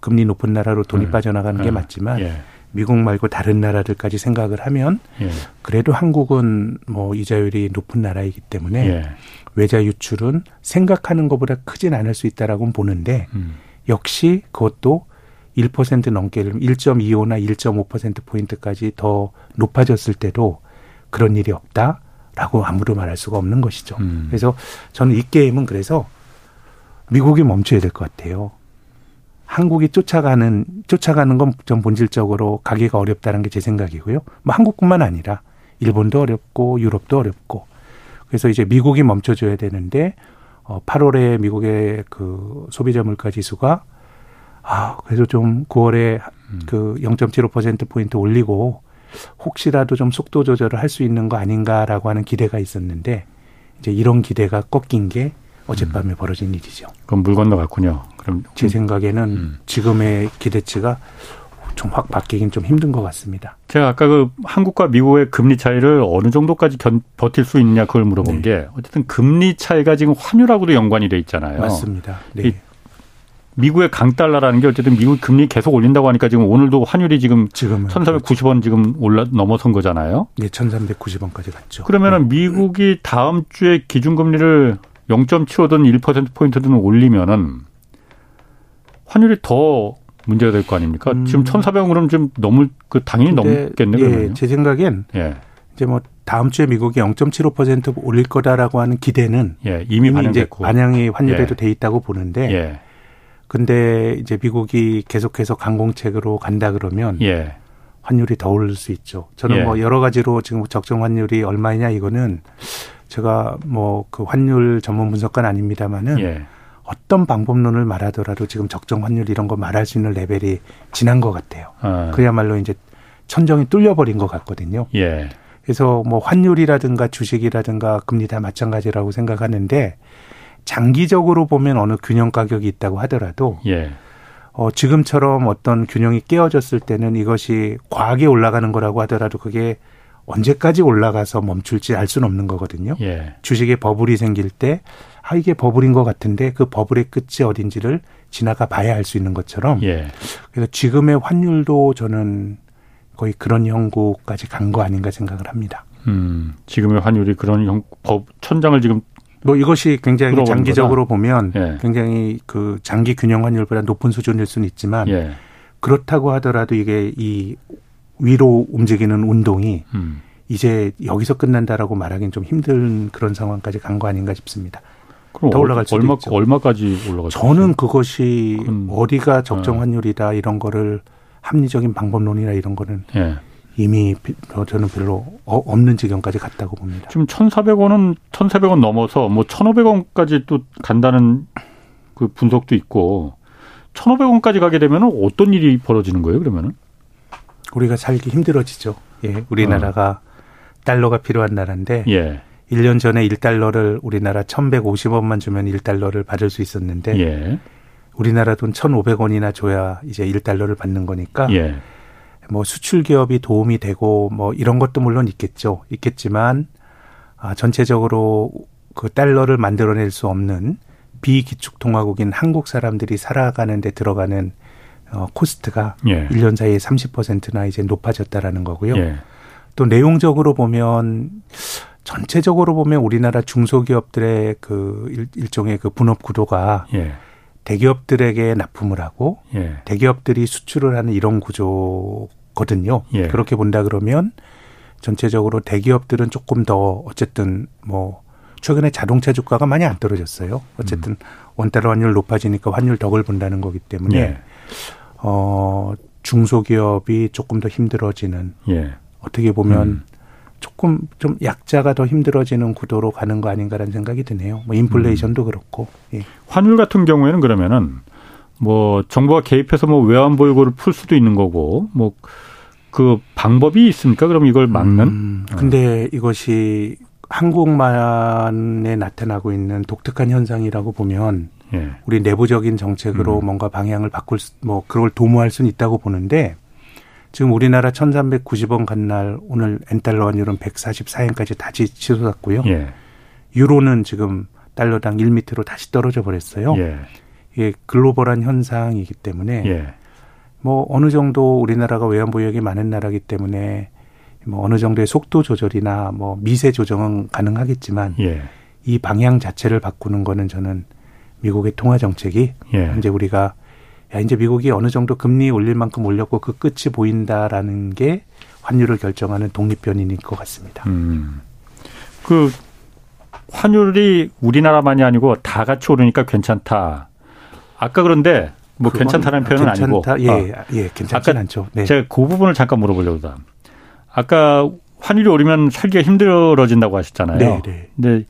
금리 높은 나라로 돈이 음. 빠져나가는 게 음. 맞지만 예. 미국 말고 다른 나라들까지 생각을 하면 예. 그래도 한국은 뭐 이자율이 높은 나라이기 때문에 예. 외자 유출은 생각하는 것보다 크진 않을 수 있다라고 보는데 음. 역시 그것도 1% 넘게 1.25나 1.5% 포인트까지 더 높아졌을 때도 그런 일이 없다라고 아무도 말할 수가 없는 것이죠. 음. 그래서 저는 이 게임은 그래서 미국이 멈춰야 될 것 같아요. 한국이 쫓아가는 쫓아가는 건좀 본질적으로 가기가 어렵다는 게 제 생각이고요. 뭐 한국뿐만 아니라 일본도 어렵고 유럽도 어렵고 그래서 이제 미국이 멈춰줘야 되는데 어 8월에 미국의 그 소비자 물가 지수가 아 그래서 좀 9월에 음. 그0.75% 포인트 올리고 혹시라도 좀 속도 조절을 할 수 있는 거 아닌가라고 하는 기대가 있었는데 이제 이런 기대가 꺾인 게 어젯밤에 음. 벌어진 일이죠. 그럼 물 건너갔군요. 그럼 제 생각에는 음. 지금의 기대치가 좀 확 바뀌긴 좀 힘든 것 같습니다. 제가 아까 그 한국과 미국의 금리 차이를 어느 정도까지 견, 버틸 수 있냐 그걸 물어본 네. 게 어쨌든 금리 차이가 지금 환율하고도 연관이 돼 있잖아요. 맞습니다. 네. 미국의 강달러라는 게 어쨌든 미국 금리 계속 올린다고 하니까 지금 오늘도 환율이 지금 지금은 1,490원 지금 올라 넘어선 거잖아요. 네, 1,390원까지 갔죠. 그러면은 네. 미국이 다음 주에 기준 금리를 0.75든 1% 포인트든 올리면은 환율이 더 문제가 될 거 아닙니까? 음. 지금 1,400원 그럼 좀 넘을 그 당연히 넘겠네 요 예, 제 생각엔 예. 이제 뭐 다음 주에 미국이 0.75% 올릴 거다라고 하는 기대는 예, 이미, 이미 이제 반영이 환율에도 예. 돼 있다고 보는데 예. 근데 이제 미국이 계속해서 강공책으로 간다 그러면 예. 환율이 더 오를 수 있죠. 저는 예. 뭐 여러 가지로 지금 적정 환율이 얼마이냐 이거는 제가 뭐 그 환율 전문 분석관 아닙니다만은 예. 어떤 방법론을 말하더라도 지금 적정 환율 이런 거 말할 수 있는 레벨이 지난 것 같아요. 아. 그야말로 이제 천정이 뚫려버린 것 같거든요. 예. 그래서 뭐 환율이라든가 주식이라든가 금리 다 마찬가지라고 생각하는데 장기적으로 보면 어느 균형 가격이 있다고 하더라도 예. 어, 지금처럼 어떤 균형이 깨어졌을 때는 이것이 과하게 올라가는 거라고 하더라도 그게 언제까지 올라가서 멈출지 알 수는 없는 거거든요. 예. 주식에 버블이 생길 때, 아, 이게 버블인 것 같은데 그 버블의 끝이 어딘지를 지나가 봐야 알 수 있는 것처럼. 예. 그래서 지금의 환율도 저는 거의 그런 형국까지 간 거 아닌가 생각을 합니다. 음, 지금의 환율이 그런 형, 법, 천장을 지금 뭐 이것이 굉장히 장기적으로 거다. 보면 예. 굉장히 그 장기 균형 환율보다 높은 수준일 수는 있지만 예. 그렇다고 하더라도 이게 이 위로 움직이는 운동이 음. 이제 여기서 끝난다라고 말하기는 좀 힘든 그런 상황까지 간 거 아닌가 싶습니다. 그럼 더 올라갈 수도 얼마, 있죠. 얼마까지 올라갈 저는 그것이 어디가 적정 예. 환율이다 이런 거를 합리적인 방법론이나 이런 거는 예. 이미 저는 별로 어, 없는 지경까지 갔다고 봅니다. 지금 1,400원은 1,400원 넘어서 뭐 1,500원까지 또 간다는 그 분석도 있고 1,500원까지 가게 되면 어떤 일이 벌어지는 거예요, 그러면은? 우리가 살기 힘들어지죠. 예, 우리나라가 어. 달러가 필요한 나라인데 예. 1년 전에 1달러를 우리나라 1,150원만 주면 1달러를 받을 수 있었는데 예. 우리나라 돈 1,500원이나 줘야 이제 1달러를 받는 거니까 예. 뭐 수출 기업이 도움이 되고 뭐 이런 것도 물론 있겠죠. 있겠지만 아 전체적으로 그 달러를 만들어낼 수 없는 비기축통화국인 한국 사람들이 살아가는 데 들어가는 어 코스트가 예. 1년 사이에 30%나 이제 높아졌다라는 거고요. 예. 또 내용적으로 보면 전체적으로 보면 우리나라 중소기업들의 그 일종의 그 분업 구도가 예. 대기업들에게 납품을 하고 예. 대기업들이 수출을 하는 이런 구조거든요. 예. 그렇게 본다 그러면 전체적으로 대기업들은 조금 더 어쨌든 뭐 최근에 자동차 주가가 많이 안 떨어졌어요. 어쨌든 음. 원달러 환율 높아지니까 환율 덕을 본다는 거기 때문에 예. 어 중소기업이 조금 더 힘들어지는 예. 어떻게 보면 음. 조금 좀 약자가 더 힘들어지는 구도로 가는 거 아닌가라는 생각이 드네요. 뭐 인플레이션도 음. 그렇고. 예. 환율 같은 경우에는 그러면은 뭐 정부가 개입해서 뭐 외환 보유고를 풀 수도 있는 거고 뭐 그 방법이 있습니까? 그럼 이걸 막는? 음, 근데 이것이 한국만에 나타나고 있는 독특한 현상이라고 보면 예. 우리 내부적인 정책으로 음. 뭔가 방향을 바꿀 수, 뭐 그걸 도모할 수는 있다고 보는데 지금 우리나라 1390원 간 날 오늘 엔달러 환율은 144엔까지 다시 치솟았고요. 예. 유로는 지금 달러당 1미터로 다시 떨어져 버렸어요. 예. 이게 글로벌한 현상이기 때문에 예. 뭐 어느 정도 우리나라가 외환 보유액이 많은 나라기 때문에 뭐 어느 정도의 속도 조절이나 뭐 미세 조정은 가능하겠지만 예. 이 방향 자체를 바꾸는 거는 저는 미국의 통화 정책이 예. 이제 우리가 야 이제 미국이 어느 정도 금리 올릴 만큼 올렸고 그 끝이 보인다라는 게 환율을 결정하는 독립변인일 것 같습니다. 음. 그 환율이 우리나라만이 아니고 다 같이 오르니까 괜찮다. 아까 그런데 뭐 괜찮다는 표현은 괜찮다. 아니고 예, 아, 예, 괜찮진 않죠. 네. 제가 그 부분을 잠깐 물어보려고 다. 아까 환율이 오르면 살기가 힘들어진다고 하셨잖아요. 네, 네. 근데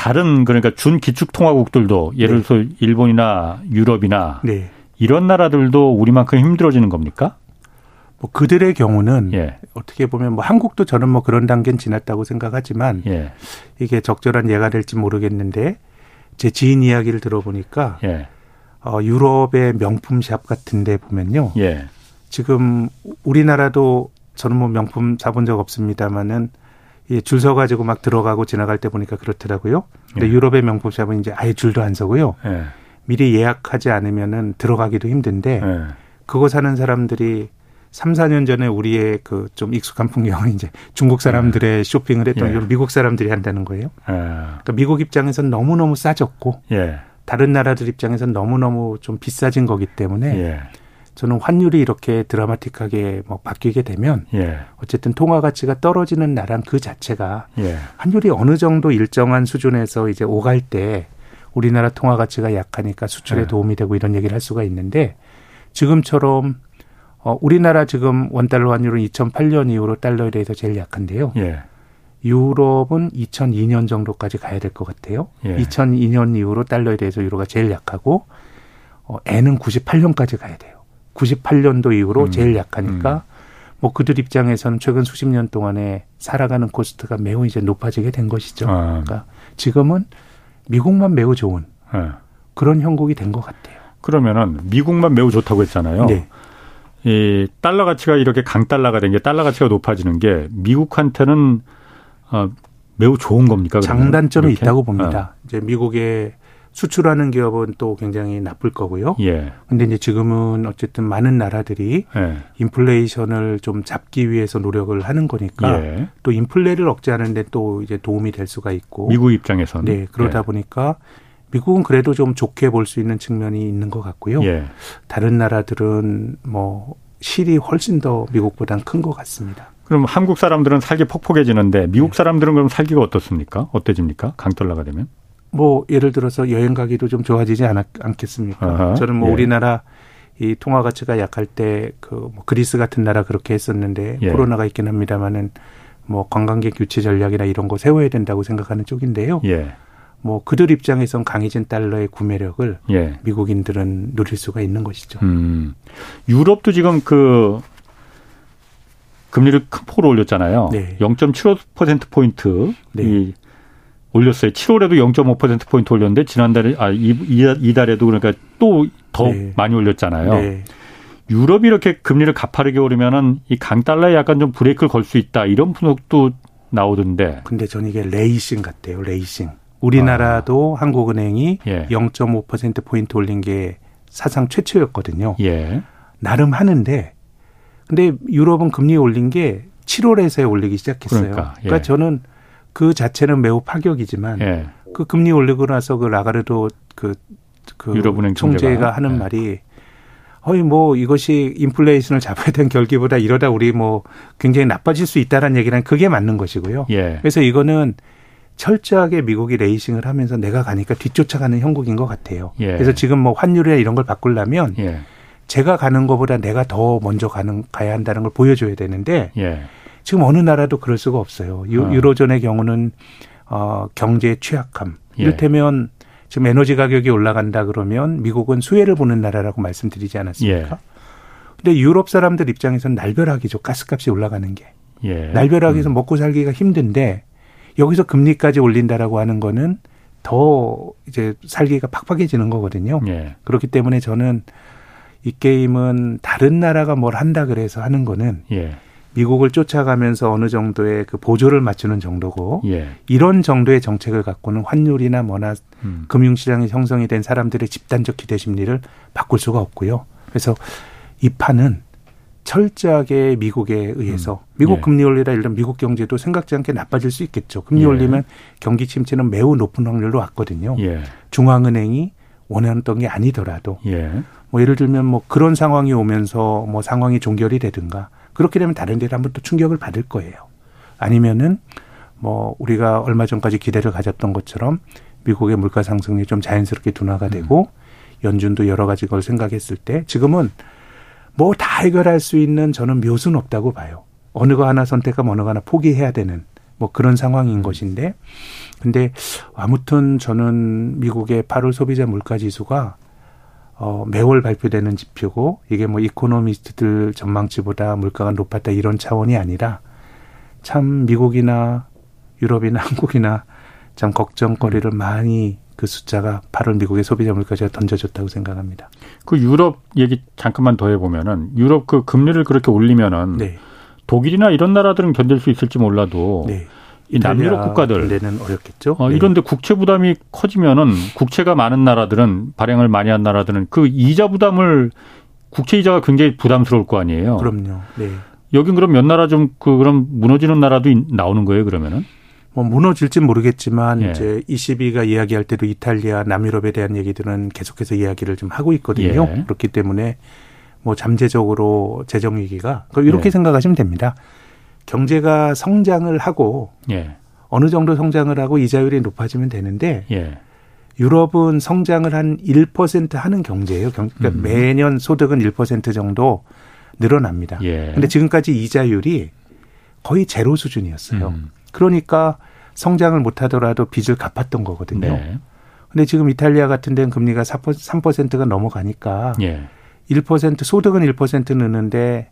다른 그러니까 준 기축 통화국들도 예를 네. 들어서 네. 일본이나 유럽이나 네. 이런 나라들도 우리만큼 힘들어지는 겁니까? 뭐 그들의 경우는 예. 어떻게 보면 뭐 한국도 저는 뭐 그런 단계는 지났다고 생각하지만 예. 이게 적절한 예가 될지 모르겠는데 제 지인 이야기를 들어보니까 예. 어 유럽의 명품 샵 같은 데 보면요. 예. 지금 우리나라도 저는 뭐 명품 사본 적 없습니다마는 예, 줄 서가지고 막 들어가고 지나갈 때 보니까 그렇더라고요. 근데 예. 유럽의 명품 샵은 이제 아예 줄도 안 서고요. 예. 미리 예약하지 않으면은 들어가기도 힘든데 네. 그거 사는 사람들이 3, 4년 전에 우리의 그 좀 익숙한 풍경은 이제 중국 사람들의 네. 쇼핑을 했던 예. 미국 사람들이 한다는 거예요. 예. 그러니까 미국 입장에서는 너무너무 싸졌고 예. 다른 나라들 입장에서는 너무너무 좀 비싸진 거기 때문에 예. 저는 환율이 이렇게 드라마틱하게 뭐 바뀌게 되면 예. 어쨌든 통화 가치가 떨어지는 나란 그 자체가 예. 환율이 어느 정도 일정한 수준에서 이제 오갈 때 우리나라 통화 가치가 약하니까 수출에 네. 도움이 되고 이런 얘기를 할 수가 있는데 지금처럼 어 우리나라 지금 원 달러 환율은 2008년 이후로 달러에 대해서 제일 약한데요. 예. 유럽은 2002년 정도까지 가야 될 것 같아요. 예. 2002년 이후로 달러에 대해서 유로가 제일 약하고 어 N은 98년까지 가야 돼요. 98년도 이후로 음. 제일 약하니까 음. 뭐 그들 입장에서는 최근 수십 년 동안에 살아가는 코스트가 매우 이제 높아지게 된 것이죠. 아. 그러니까 지금은 미국만 매우 좋은 네. 그런 형국이 된 것 같아요. 그러면은 미국만 매우 좋다고 했잖아요. 네. 이 달러 가치가 이렇게 강달러가 된 게 달러 가치가 높아지는 게 미국한테는 어, 매우 좋은 겁니까? 그러면? 장단점이 이렇게? 있다고 봅니다. 어. 이제 미국의 수출하는 기업은 또 굉장히 나쁠 거고요. 예. 근데 이제 지금은 어쨌든 많은 나라들이 예. 인플레이션을 좀 잡기 위해서 노력을 하는 거니까 예. 또 인플레를 억제하는데 또 이제 도움이 될 수가 있고 미국 입장에서는 네 그러다 예. 보니까 미국은 그래도 좀 좋게 볼 수 있는 측면이 있는 것 같고요. 예. 다른 나라들은 뭐 실이 훨씬 더 미국보다는 큰것 같습니다. 그럼 한국 사람들은 살기 폭폭해지는데 미국 네. 사람들은 그럼 살기가 어떻습니까? 어때집니까? 강달러가 되면? 뭐 예를 들어서 여행 가기도 좀 좋아지지 않았, 않겠습니까? 아하, 저는 뭐 예. 우리나라 이 통화 가치가 약할 때 그 뭐 그리스 같은 나라 그렇게 했었는데 예. 코로나가 있긴 합니다만은 뭐 관광객 유치 전략이나 이런 거 세워야 된다고 생각하는 쪽인데요. 예. 뭐 그들 입장에선 강해진 달러의 구매력을 예. 미국인들은 누릴 수가 있는 것이죠. 음. 유럽도 지금 그 금리를 큰 폭으로 올렸잖아요. 네. 0.75% 포인트 네. 이 올렸어요. 7월에도 0.5% 포인트 올렸는데 지난달에 아 이, 이달에도 그러니까 또더 네. 많이 올렸잖아요. 네. 유럽이 이렇게 금리를 가파르게 오르면은 이 강달러에 약간 좀 브레이크를 걸 수 있다 이런 분석도 나오던데. 근데 저는 이게 레이싱 같아요. 레이싱. 우리나라도 아. 한국은행이 예. 0.5% 포인트 올린 게 사상 최초였거든요. 예. 나름 하는데 근데 유럽은 금리 올린 게 7월에서 올리기 시작했어요. 그러니까, 예. 그러니까 저는 그 자체는 매우 파격이지만 예. 그 금리 올리고 나서 그 라가르도 그, 그 유럽은행 총재가 하는 예. 말이 어이 뭐 이것이 인플레이션을 잡아야 되는 결기보다 이러다 우리 뭐 굉장히 나빠질 수 있다라는 얘기는 그게 맞는 것이고요. 예. 그래서 이거는 철저하게 미국이 레이싱을 하면서 내가 가니까 뒤쫓아가는 형국인 것 같아요. 예. 그래서 지금 뭐 환율이나 이런 걸 바꾸려면 예. 제가 가는 것보다 내가 더 먼저 가는 가야 한다는 걸 보여줘야 되는데 예. 지금 어느 나라도 그럴 수가 없어요. 유, 어. 유로존의 경우는 어 경제 취약함. 예. 이를테면 지금 에너지 가격이 올라간다 그러면 미국은 수혜를 보는 나라라고 말씀드리지 않았습니까? 예. 근데 유럽 사람들 입장에서는 날벼락이죠. 가스값이 올라가는 게. 예. 날벼락에서 음. 먹고 살기가 힘든데 여기서 금리까지 올린다라고 하는 거는 더 이제 살기가 팍팍해지는 거거든요. 예. 그렇기 때문에 저는 이 게임은 다른 나라가 뭘 한다 그래서 하는 거는 예. 미국을 쫓아가면서 어느 정도의 그 보조를 맞추는 정도고 예. 이런 정도의 정책을 갖고는 환율이나 뭐나 음. 금융시장이 형성이 된 사람들의 집단적 기대 심리를 바꿀 수가 없고요. 그래서 이 판은 철저하게 미국에 의해서 음. 미국 예. 금리 올리라 이런 미국 경제도 생각지 않게 나빠질 수 있겠죠. 금리 예. 올리면 경기 침체는 매우 높은 확률로 왔거든요. 예. 중앙은행이 원했던 게 아니더라도 예. 뭐 예를 들면 뭐 그런 상황이 오면서 뭐 상황이 종결이 되든가 그렇게 되면 다른 데를 한번 또 충격을 받을 거예요. 아니면은 뭐 우리가 얼마 전까지 기대를 가졌던 것처럼 미국의 물가 상승이 좀 자연스럽게 둔화가 음. 되고 연준도 여러 가지 걸 생각했을 때 지금은 뭐 다 해결할 수 있는 저는 묘수는 없다고 봐요. 어느 거 하나 선택하면 어느 거 하나 포기해야 되는 뭐 그런 상황인 음. 것인데 근데 아무튼 저는 미국의 8월 소비자 물가 지수가 어, 매월 발표되는 지표고 이게 뭐 이코노미스트들 전망치보다 물가가 높았다 이런 차원이 아니라 참 미국이나 유럽이나 <laughs> 한국이나 참 걱정거리를 많이 그 숫자가 8월 미국의 소비자 물가지가 던져줬다고 생각합니다. 그 유럽 얘기 잠깐만 더 해보면은 유럽 그 금리를 그렇게 올리면은 네. 독일이나 이런 나라들은 견딜 수 있을지 몰라도 네. 이 남유럽 국가들 내는 어렵겠죠. 어, 네. 이런데 국채 부담이 커지면은 국채가 많은 나라들은 발행을 많이 한 나라들은 그 이자 부담을 국채 이자가 굉장히 부담스러울 거 아니에요. 그럼요. 네. 여긴 그럼 몇 나라 좀 그 그럼 무너지는 나라도 나오는 거예요, 그러면은? 뭐 무너질진 모르겠지만 예. 이제 ECB가 이야기할 때도 이탈리아, 남유럽에 대한 얘기들은 계속해서 이야기를 좀 하고 있거든요. 예. 그렇기 때문에 뭐 잠재적으로 재정 위기가 이렇게 예. 생각하시면 됩니다. 경제가 성장을 하고 예. 어느 정도 성장을 하고 이자율이 높아지면 되는데 예. 유럽은 성장을 한 1% 하는 경제예요. 그러니까 음. 매년 소득은 1% 정도 늘어납니다. 예. 근데 지금까지 이자율이 거의 제로 수준이었어요. 음. 그러니까 성장을 못 하더라도 빚을 갚았던 거거든요. 네. 근데 지금 이탈리아 같은 데는 금리가 3%가 넘어가니까 예. 1% 소득은 1% 느는데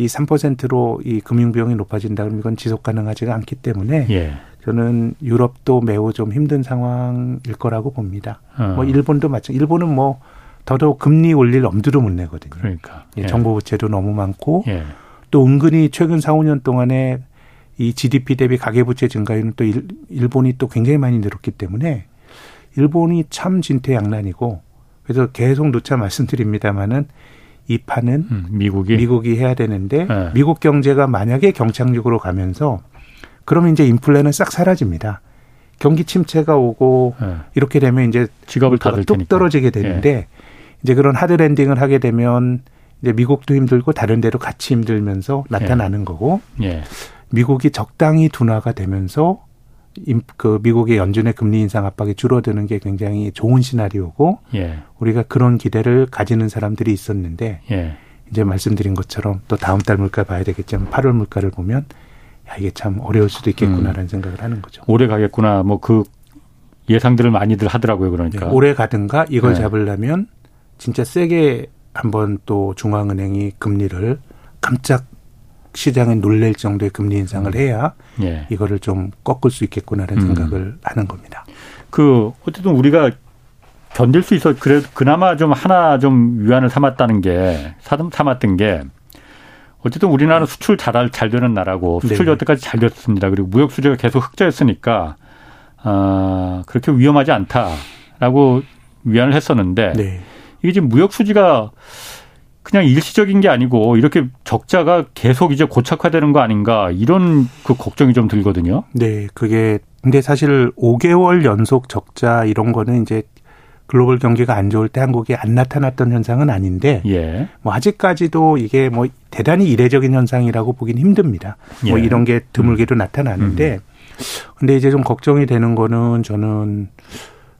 이 3%로 이 금융 비용이 높아진다 그러면 이건 지속 가능하지가 않기 때문에 예. 저는 유럽도 매우 좀 힘든 상황일 거라고 봅니다. 어. 뭐 일본도 마찬 일본은 뭐 더더욱 금리 올릴 엄두도 못 내거든요. 그러니까 예. 정부 부채도 너무 많고 예. 또 은근히 최근 4, 5년 동안에 이 GDP 대비 가계 부채 증가율은 또 일, 일본이 또 굉장히 많이 늘었기 때문에 일본이 참 진퇴양난이고 그래서 계속 누차 말씀드립니다마는 이 판은 음, 미국이 미국이 해야 되는데 네. 미국 경제가 만약에 경착륙으로 가면서 그러면 이제 인플레는 싹 사라집니다. 경기 침체가 오고 네. 이렇게 되면 이제 지갑을 뚝 떨어지게 되는데 네. 이제 그런 하드 랜딩을 하게 되면 이제 미국도 힘들고 다른 데로 같이 힘들면서 나타나는 거고 미국이 적당히 둔화가 되면서 그 미국의 연준의 금리 인상 압박이 줄어드는 게 굉장히 좋은 시나리오고 예. 우리가 그런 기대를 가지는 사람들이 있었는데 예. 이제 말씀드린 것처럼 또 다음 달 물가 봐야 되겠지만 8월 물가를 보면 야 이게 참 어려울 수도 있겠구나라는 음. 생각을 하는 거죠. 오래 가겠구나. 뭐 그 예상들을 많이들 하더라고요. 그러니까 네, 오래 가든가 이걸 네. 잡으려면 진짜 세게 한번 또 중앙은행이 금리를 깜짝 시장에 놀랄 정도의 금리 인상을 해야 예. 이거를 좀 꺾을 수 있겠구나라는 음. 생각을 하는 겁니다. 그 어쨌든 우리가 견딜 수 있어 그래 그나마 좀 하나 좀 위안을 삼았다는 게 삼았던 게 어쨌든 우리나라는 수출 잘, 잘 되는 나라고 수출 네. 여태까지 잘 됐습니다. 그리고 무역 수지가 계속 흑자였으니까 아 그렇게 위험하지 않다라고 위안을 했었는데 네. 이게 지금 무역 수지가 그냥 일시적인 게 아니고 이렇게 적자가 계속 이제 고착화되는 거 아닌가 이런 그 걱정이 좀 들거든요. 네, 그게 근데 사실 5개월 연속 적자 이런 거는 이제 글로벌 경기가 안 좋을 때 한국에 안 나타났던 현상은 아닌데 예. 뭐 아직까지도 이게 뭐 대단히 이례적인 현상이라고 보긴 힘듭니다. 뭐 예. 뭐 이런 게 드물게도 음. 나타나는데 음. 근데 이제 좀 걱정이 되는 거는 저는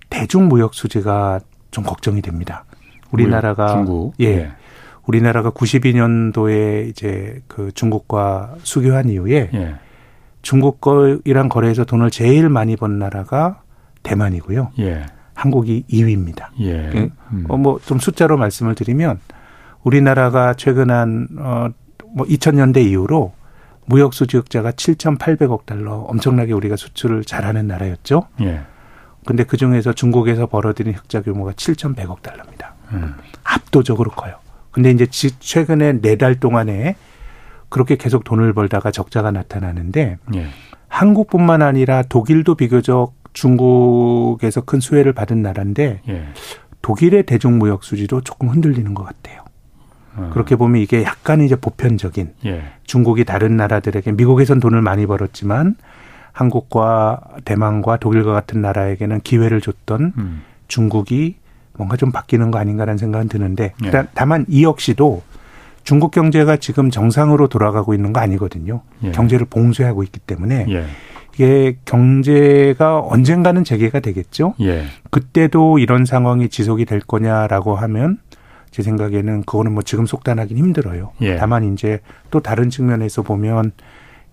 대중 무역 수지가 좀 걱정이 됩니다. 우리나라가 중국. 예. 예. 우리나라가 92년도에 이제 그 중국과 수교한 이후에 예. 중국 거이랑 거래해서 돈을 제일 많이 번 나라가 대만이고요. 예. 한국이 2위입니다. 예. 예. 음. 어, 뭐 좀 숫자로 말씀을 드리면 우리나라가 최근 한, 어, 뭐 2000년대 이후로 무역 수지 흑자가 7,800억 달러 엄청나게 우리가 수출을 잘하는 나라였죠. 예. 근데 그 중에서 중국에서 벌어들인 흑자 규모가 7,100억 달러입니다. 음. 압도적으로 커요. 근데 이제 최근에 네 달 동안에 그렇게 계속 돈을 벌다가 적자가 나타나는데 예. 한국뿐만 아니라 독일도 비교적 중국에서 큰 수혜를 받은 나라인데 예. 독일의 대중무역 수지도 조금 흔들리는 것 같아요. 어. 그렇게 보면 이게 약간 이제 보편적인 예. 중국이 다른 나라들에게 미국에선 돈을 많이 벌었지만 한국과 대만과 독일과 같은 나라에게는 기회를 줬던 음. 중국이 뭔가 좀 바뀌는 거 아닌가라는 생각은 드는데 예. 다만 이 역시도 중국 경제가 지금 정상으로 돌아가고 있는 거 아니거든요. 예. 경제를 봉쇄하고 있기 때문에 예. 이게 경제가 언젠가는 재개가 되겠죠. 예. 그때도 이런 상황이 지속이 될 거냐라고 하면 제 생각에는 그거는 뭐 지금 속단하긴 힘들어요. 예. 다만 이제 또 다른 측면에서 보면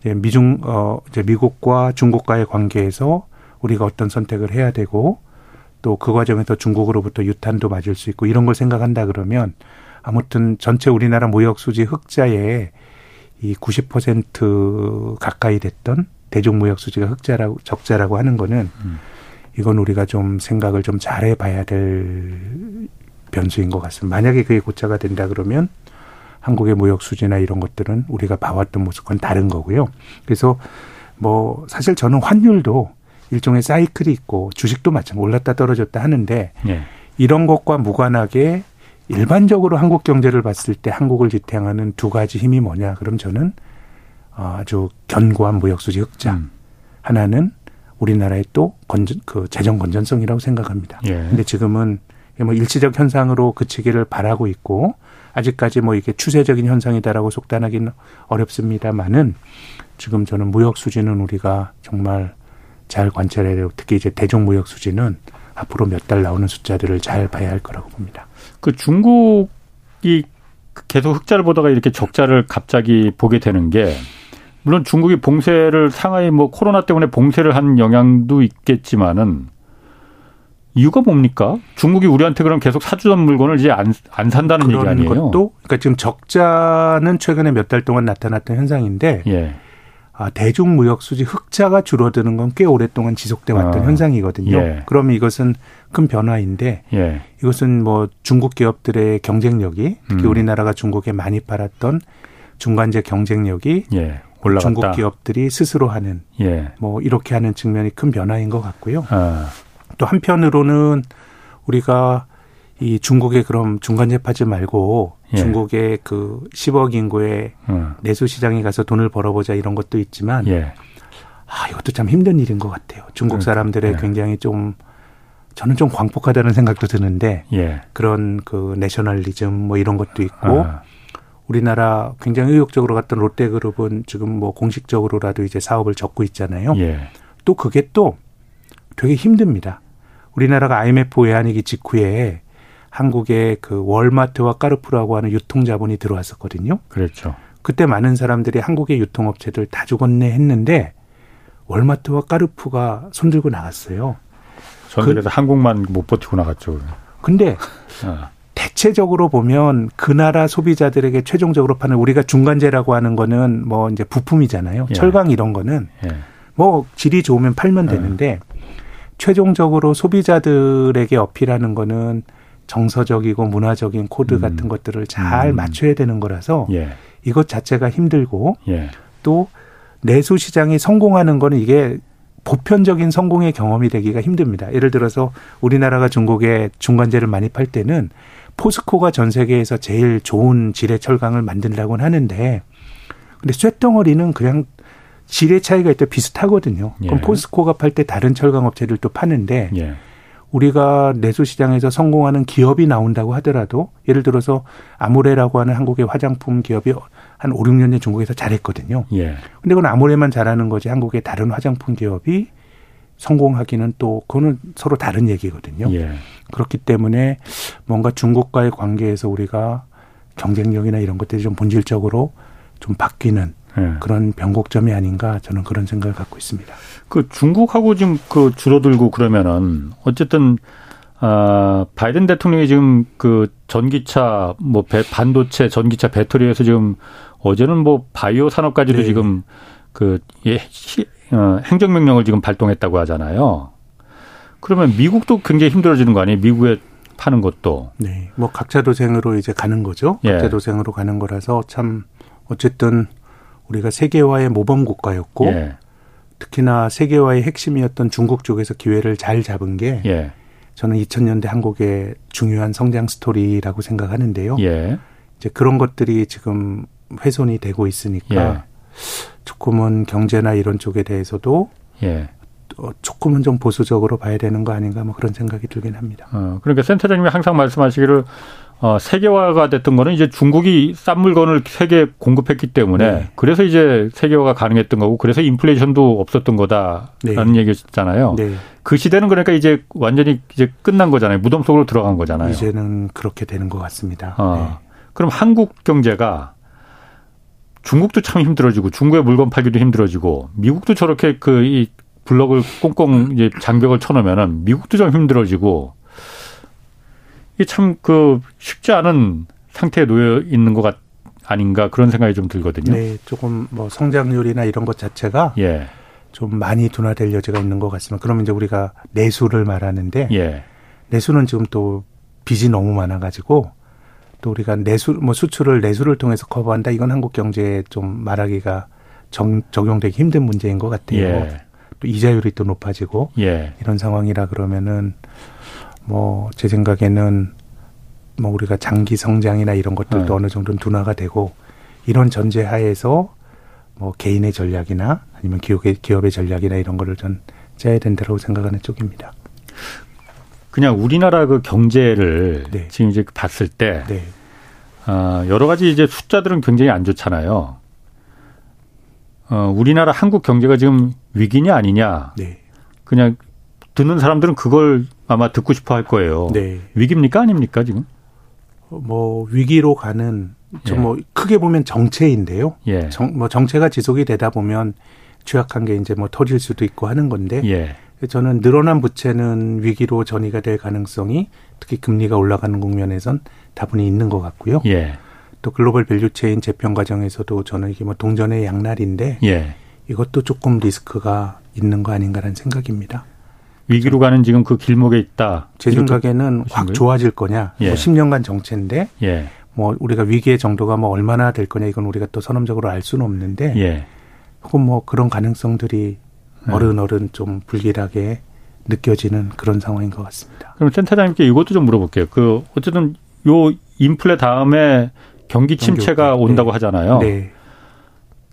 이제 미중 어 이제 미국과 중국과의 관계에서 우리가 어떤 선택을 해야 되고 또 그 과정에서 중국으로부터 유탄도 맞을 수 있고 이런 걸 생각한다 그러면 아무튼 전체 우리나라 무역 수지 흑자의 이 90% 가까이 됐던 대중 무역 수지가 흑자라고 적자라고 하는 거는 음. 이건 우리가 좀 생각을 좀 잘해 봐야 될 변수인 것 같습니다. 만약에 그게 고차가 된다 그러면 한국의 무역 수지나 이런 것들은 우리가 봐왔던 모습과는 다른 거고요. 그래서 뭐 사실 저는 환율도 일종의 사이클이 있고 주식도 마찬가지 올랐다 떨어졌다 하는데 네. 이런 것과 무관하게 일반적으로 한국 경제를 봤을 때 한국을 지탱하는 두 가지 힘이 뭐냐? 그럼 저는 아주 견고한 무역 수지 흑자. 음. 하나는 우리나라의 또 건전 그 재정 건전성이라고 생각합니다. 예. 근데 지금은 뭐 일시적 현상으로 그치기를 바라고 있고 아직까지 뭐 이게 추세적인 현상이다라고 속단하기는 어렵습니다만은 지금 저는 무역 수지는 우리가 정말 잘 관찰해야 되고 특히 이제 대중 무역 수지는 앞으로 몇 달 나오는 숫자들을 잘 봐야 할 거라고 봅니다. 그 중국이 계속 흑자를 보다가 이렇게 적자를 갑자기 보게 되는 게 물론 중국이 봉쇄를 상하이 뭐 코로나 때문에 봉쇄를 한 영향도 있겠지만은 이유가 뭡니까? 중국이 우리한테 그럼 계속 사주던 물건을 이제 안, 안 산다는 얘기 아니에요? 것도 그러니까 지금 적자는 최근에 몇 달 동안 나타났던 현상인데 예. 아, 대중무역 수지 흑자가 줄어드는 건 꽤 오랫동안 지속돼 왔던 아, 현상이거든요. 예. 그러면 이것은 큰 변화인데 예. 이것은 뭐 중국 기업들의 경쟁력이 특히 음. 우리나라가 중국에 많이 팔았던 중간재 경쟁력이 예. 올라갔다. 중국 기업들이 스스로 하는 예. 뭐 이렇게 하는 측면이 큰 변화인 것 같고요. 아. 또 한편으로는 우리가 이 중국에 그럼 중간 재 파지 말고 예. 중국의 그 10억 인구의 음. 내수 시장에 가서 돈을 벌어보자 이런 것도 있지만 예. 아 이것도 참 힘든 일인 것 같아요. 중국 그러니까. 사람들의 예. 굉장히 좀 저는 좀 광폭하다는 생각도 드는데 예. 그런 그 내셔널리즘 뭐 이런 것도 있고 아. 우리나라 굉장히 의욕적으로 갔던 롯데그룹은 지금 뭐 공식적으로라도 이제 사업을 접고 있잖아요. 예. 또 그게 또 되게 힘듭니다. 우리나라가 IMF 외환위기 직후에 한국에 그 월마트와 까르푸라고 하는 유통 자본이 들어왔었거든요. 그렇죠. 그때 많은 사람들이 한국의 유통업체들 다 죽었네 했는데 월마트와 까르푸가 손들고 나갔어요. 저는 그, 래서 한국만 못 버티고 나갔죠. 근데 <laughs> 어. 대체적으로 보면 그 나라 소비자들에게 최종적으로 파는 우리가 중간재라고 하는 거는 뭐 이제 부품이잖아요. 예. 철강 이런 거는 예. 뭐 질이 좋으면 팔면 예. 되는데 최종적으로 소비자들에게 어필하는 거는 정서적이고 문화적인 코드 음. 같은 것들을 잘 음. 맞춰야 되는 거라서 예. 이것 자체가 힘들고 예. 또 내수 시장이 성공하는 거는 이게 보편적인 성공의 경험이 되기가 힘듭니다. 예를 들어서 우리나라가 중국에 중간재를 많이 팔 때는 포스코가 전 세계에서 제일 좋은 질의 철강을 만든다고는 하는데 근데 쇳덩어리는 그냥 질의 차이가 있다 비슷하거든요. 예. 그럼 포스코가 팔 때 다른 철강 업체를 또 파는데 예. 우리가 내수 시장에서 성공하는 기업이 나온다고 하더라도 예를 들어서 아모레라고 하는 한국의 화장품 기업이 한 5, 6년 전 중국에서 잘했거든요. 예. 근데 그건 아모레만 잘하는 거지 한국의 다른 화장품 기업이 성공하기는 또 그거는 서로 다른 얘기거든요. 예. 그렇기 때문에 뭔가 중국과의 관계에서 우리가 경쟁력이나 이런 것들이 좀 본질적으로 좀 바뀌는 예. 그런 변곡점이 아닌가 저는 그런 생각을 갖고 있습니다. 그 중국하고 지금 그 줄어들고 그러면은 어쨌든 아 바이든 대통령이 지금 그 전기차 뭐 배, 반도체 전기차 배터리에서 지금 어제는 뭐 바이오 산업까지도 네. 지금 그 예, 어, 행정명령을 지금 발동했다고 하잖아요. 그러면 미국도 굉장히 힘들어지는 거 아니에요? 미국에 파는 것도. 네. 뭐 각자 도생으로 이제 가는 거죠. 각자 예. 도생으로 가는 거라서 참 어쨌든 우리가 세계화의 모범 국가였고 예. 특히나 세계화의 핵심이었던 중국 쪽에서 기회를 잘 잡은 게 예. 저는 2000년대 한국의 중요한 성장 스토리라고 생각하는데요. 예. 이제 그런 것들이 지금 훼손이 되고 있으니까 예. 조금은 경제나 이런 쪽에 대해서도 예. 어, 조금은 좀 보수적으로 봐야 되는 거 아닌가 뭐 그런 생각이 들긴 합니다. 어, 그러니까 센터장님이 항상 말씀하시기를 어, 세계화가 됐던 거는 이제 중국이 싼 물건을 세계에 공급했기 때문에 네. 그래서 이제 세계화가 가능했던 거고 그래서 인플레이션도 없었던 거다라는 네. 얘기였잖아요. 네. 그 시대는 그러니까 이제 완전히 이제 끝난 거잖아요. 무덤 속으로 들어간 거잖아요. 이제는 그렇게 되는 것 같습니다. 어. 네. 그럼 한국 경제가 중국도 참 힘들어지고 중국의 물건 팔기도 힘들어지고 미국도 저렇게 그 이 블럭을 꽁꽁 이제 장벽을 쳐놓으면은 미국도 좀 힘들어지고 이게 참그 쉽지 않은 상태에 놓여 있는 것 같, 아닌가 그런 생각이 좀 들거든요. 네, 조금 뭐 성장률이나 이런 것 자체가 예. 좀 많이 둔화될 여지가 있는 것 같습니다. 그러면 이제 우리가 내수를 말하는데 예. 내수는 지금 또 빚이 너무 많아가지고 또 우리가 내수 뭐 수출을 내수를 통해서 커버한다 이건 한국 경제에 좀 말하기가 정, 적용되기 힘든 문제인 것 같아요. 예. 또 이자율이 또 높아지고 예. 이런 상황이라 그러면은 뭐 제 생각에는 뭐 우리가 장기 성장이나 이런 것들도 네. 어느 정도는 둔화가 되고 이런 전제 하에서 뭐 개인의 전략이나 아니면 기업의 기업의 전략이나 이런 거를 전 짜야 된다고 생각하는 쪽입니다. 그냥 우리나라 그 경제를 네. 지금 이제 봤을 때 네. 어, 여러 가지 이제 숫자들은 굉장히 안 좋잖아요. 어, 우리나라 한국 경제가 지금 위기냐 아니냐. 네. 그냥 듣는 사람들은 그걸 아마 듣고 싶어 할 거예요. 네. 위기입니까 아닙니까 지금? 뭐 위기로 가는 좀뭐 예. 크게 보면 정체인데요. 예. 정, 뭐 정체가 지속이 되다 보면 취약한 게 이제 뭐 터질 수도 있고 하는 건데 예. 저는 늘어난 부채는 위기로 전이가 될 가능성이 특히 금리가 올라가는 국면에선 다분히 있는 것 같고요. 예. 또 global value chain 재편 과정에서도 저는 이게 뭐 동전의 양날인데 예. 이것도 조금 리스크가 있는 거 아닌가라는 생각입니다. 위기로 가는 지금 그 길목에 있다. 제 생각에는 확 좋아질 거냐. 뭐 예. 뭐 10년간 정체인데 예. 뭐 우리가 위기의 정도가 뭐 얼마나 될 거냐 이건 우리가 또 선언적으로 알 수는 없는데 예. 혹은 뭐 그런 가능성들이 네. 어른 어른 좀 불길하게 느껴지는 그런 상황인 것 같습니다. 그럼 센터장님께 이것도 좀 물어볼게요. 그 어쨌든 요 인플레 다음에 경기 침체가 경기 온다고 네. 하잖아요. 네.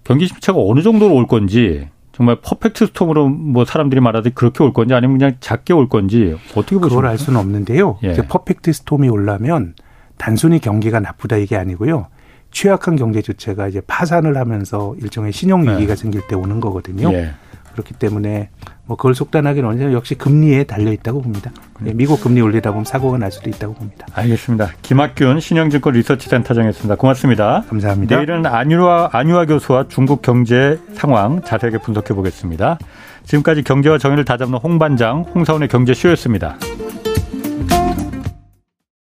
경기 침체가 어느 정도로 올 건지 정말 퍼펙트 스톰으로 뭐 사람들이 말하듯 그렇게 올 건지 아니면 그냥 작게 올 건지 어떻게 보십니까? 그걸 알 수는 없는데요. 예. 퍼펙트 스톰이 올라면 단순히 경기가 나쁘다 이게 아니고요. 취약한 경제 주체가 이제 파산을 하면서 일종의 신용 위기가 네. 생길 때 오는 거거든요. 예. 그렇기 때문에 뭐 그걸 속단하기는 언제나 역시 금리에 달려 있다고 봅니다. 네, 미국 금리 올리다 보면 사고가 날 수도 있다고 봅니다. 알겠습니다. 김학균 신영증권 리서치센터장이었습니다. 고맙습니다. 감사합니다. 내일은 안유아 안유아 교수와 중국 경제 상황 자세하게 분석해 보겠습니다. 지금까지 경제와 정의를 다잡는 홍반장 홍사원의 경제쇼였습니다.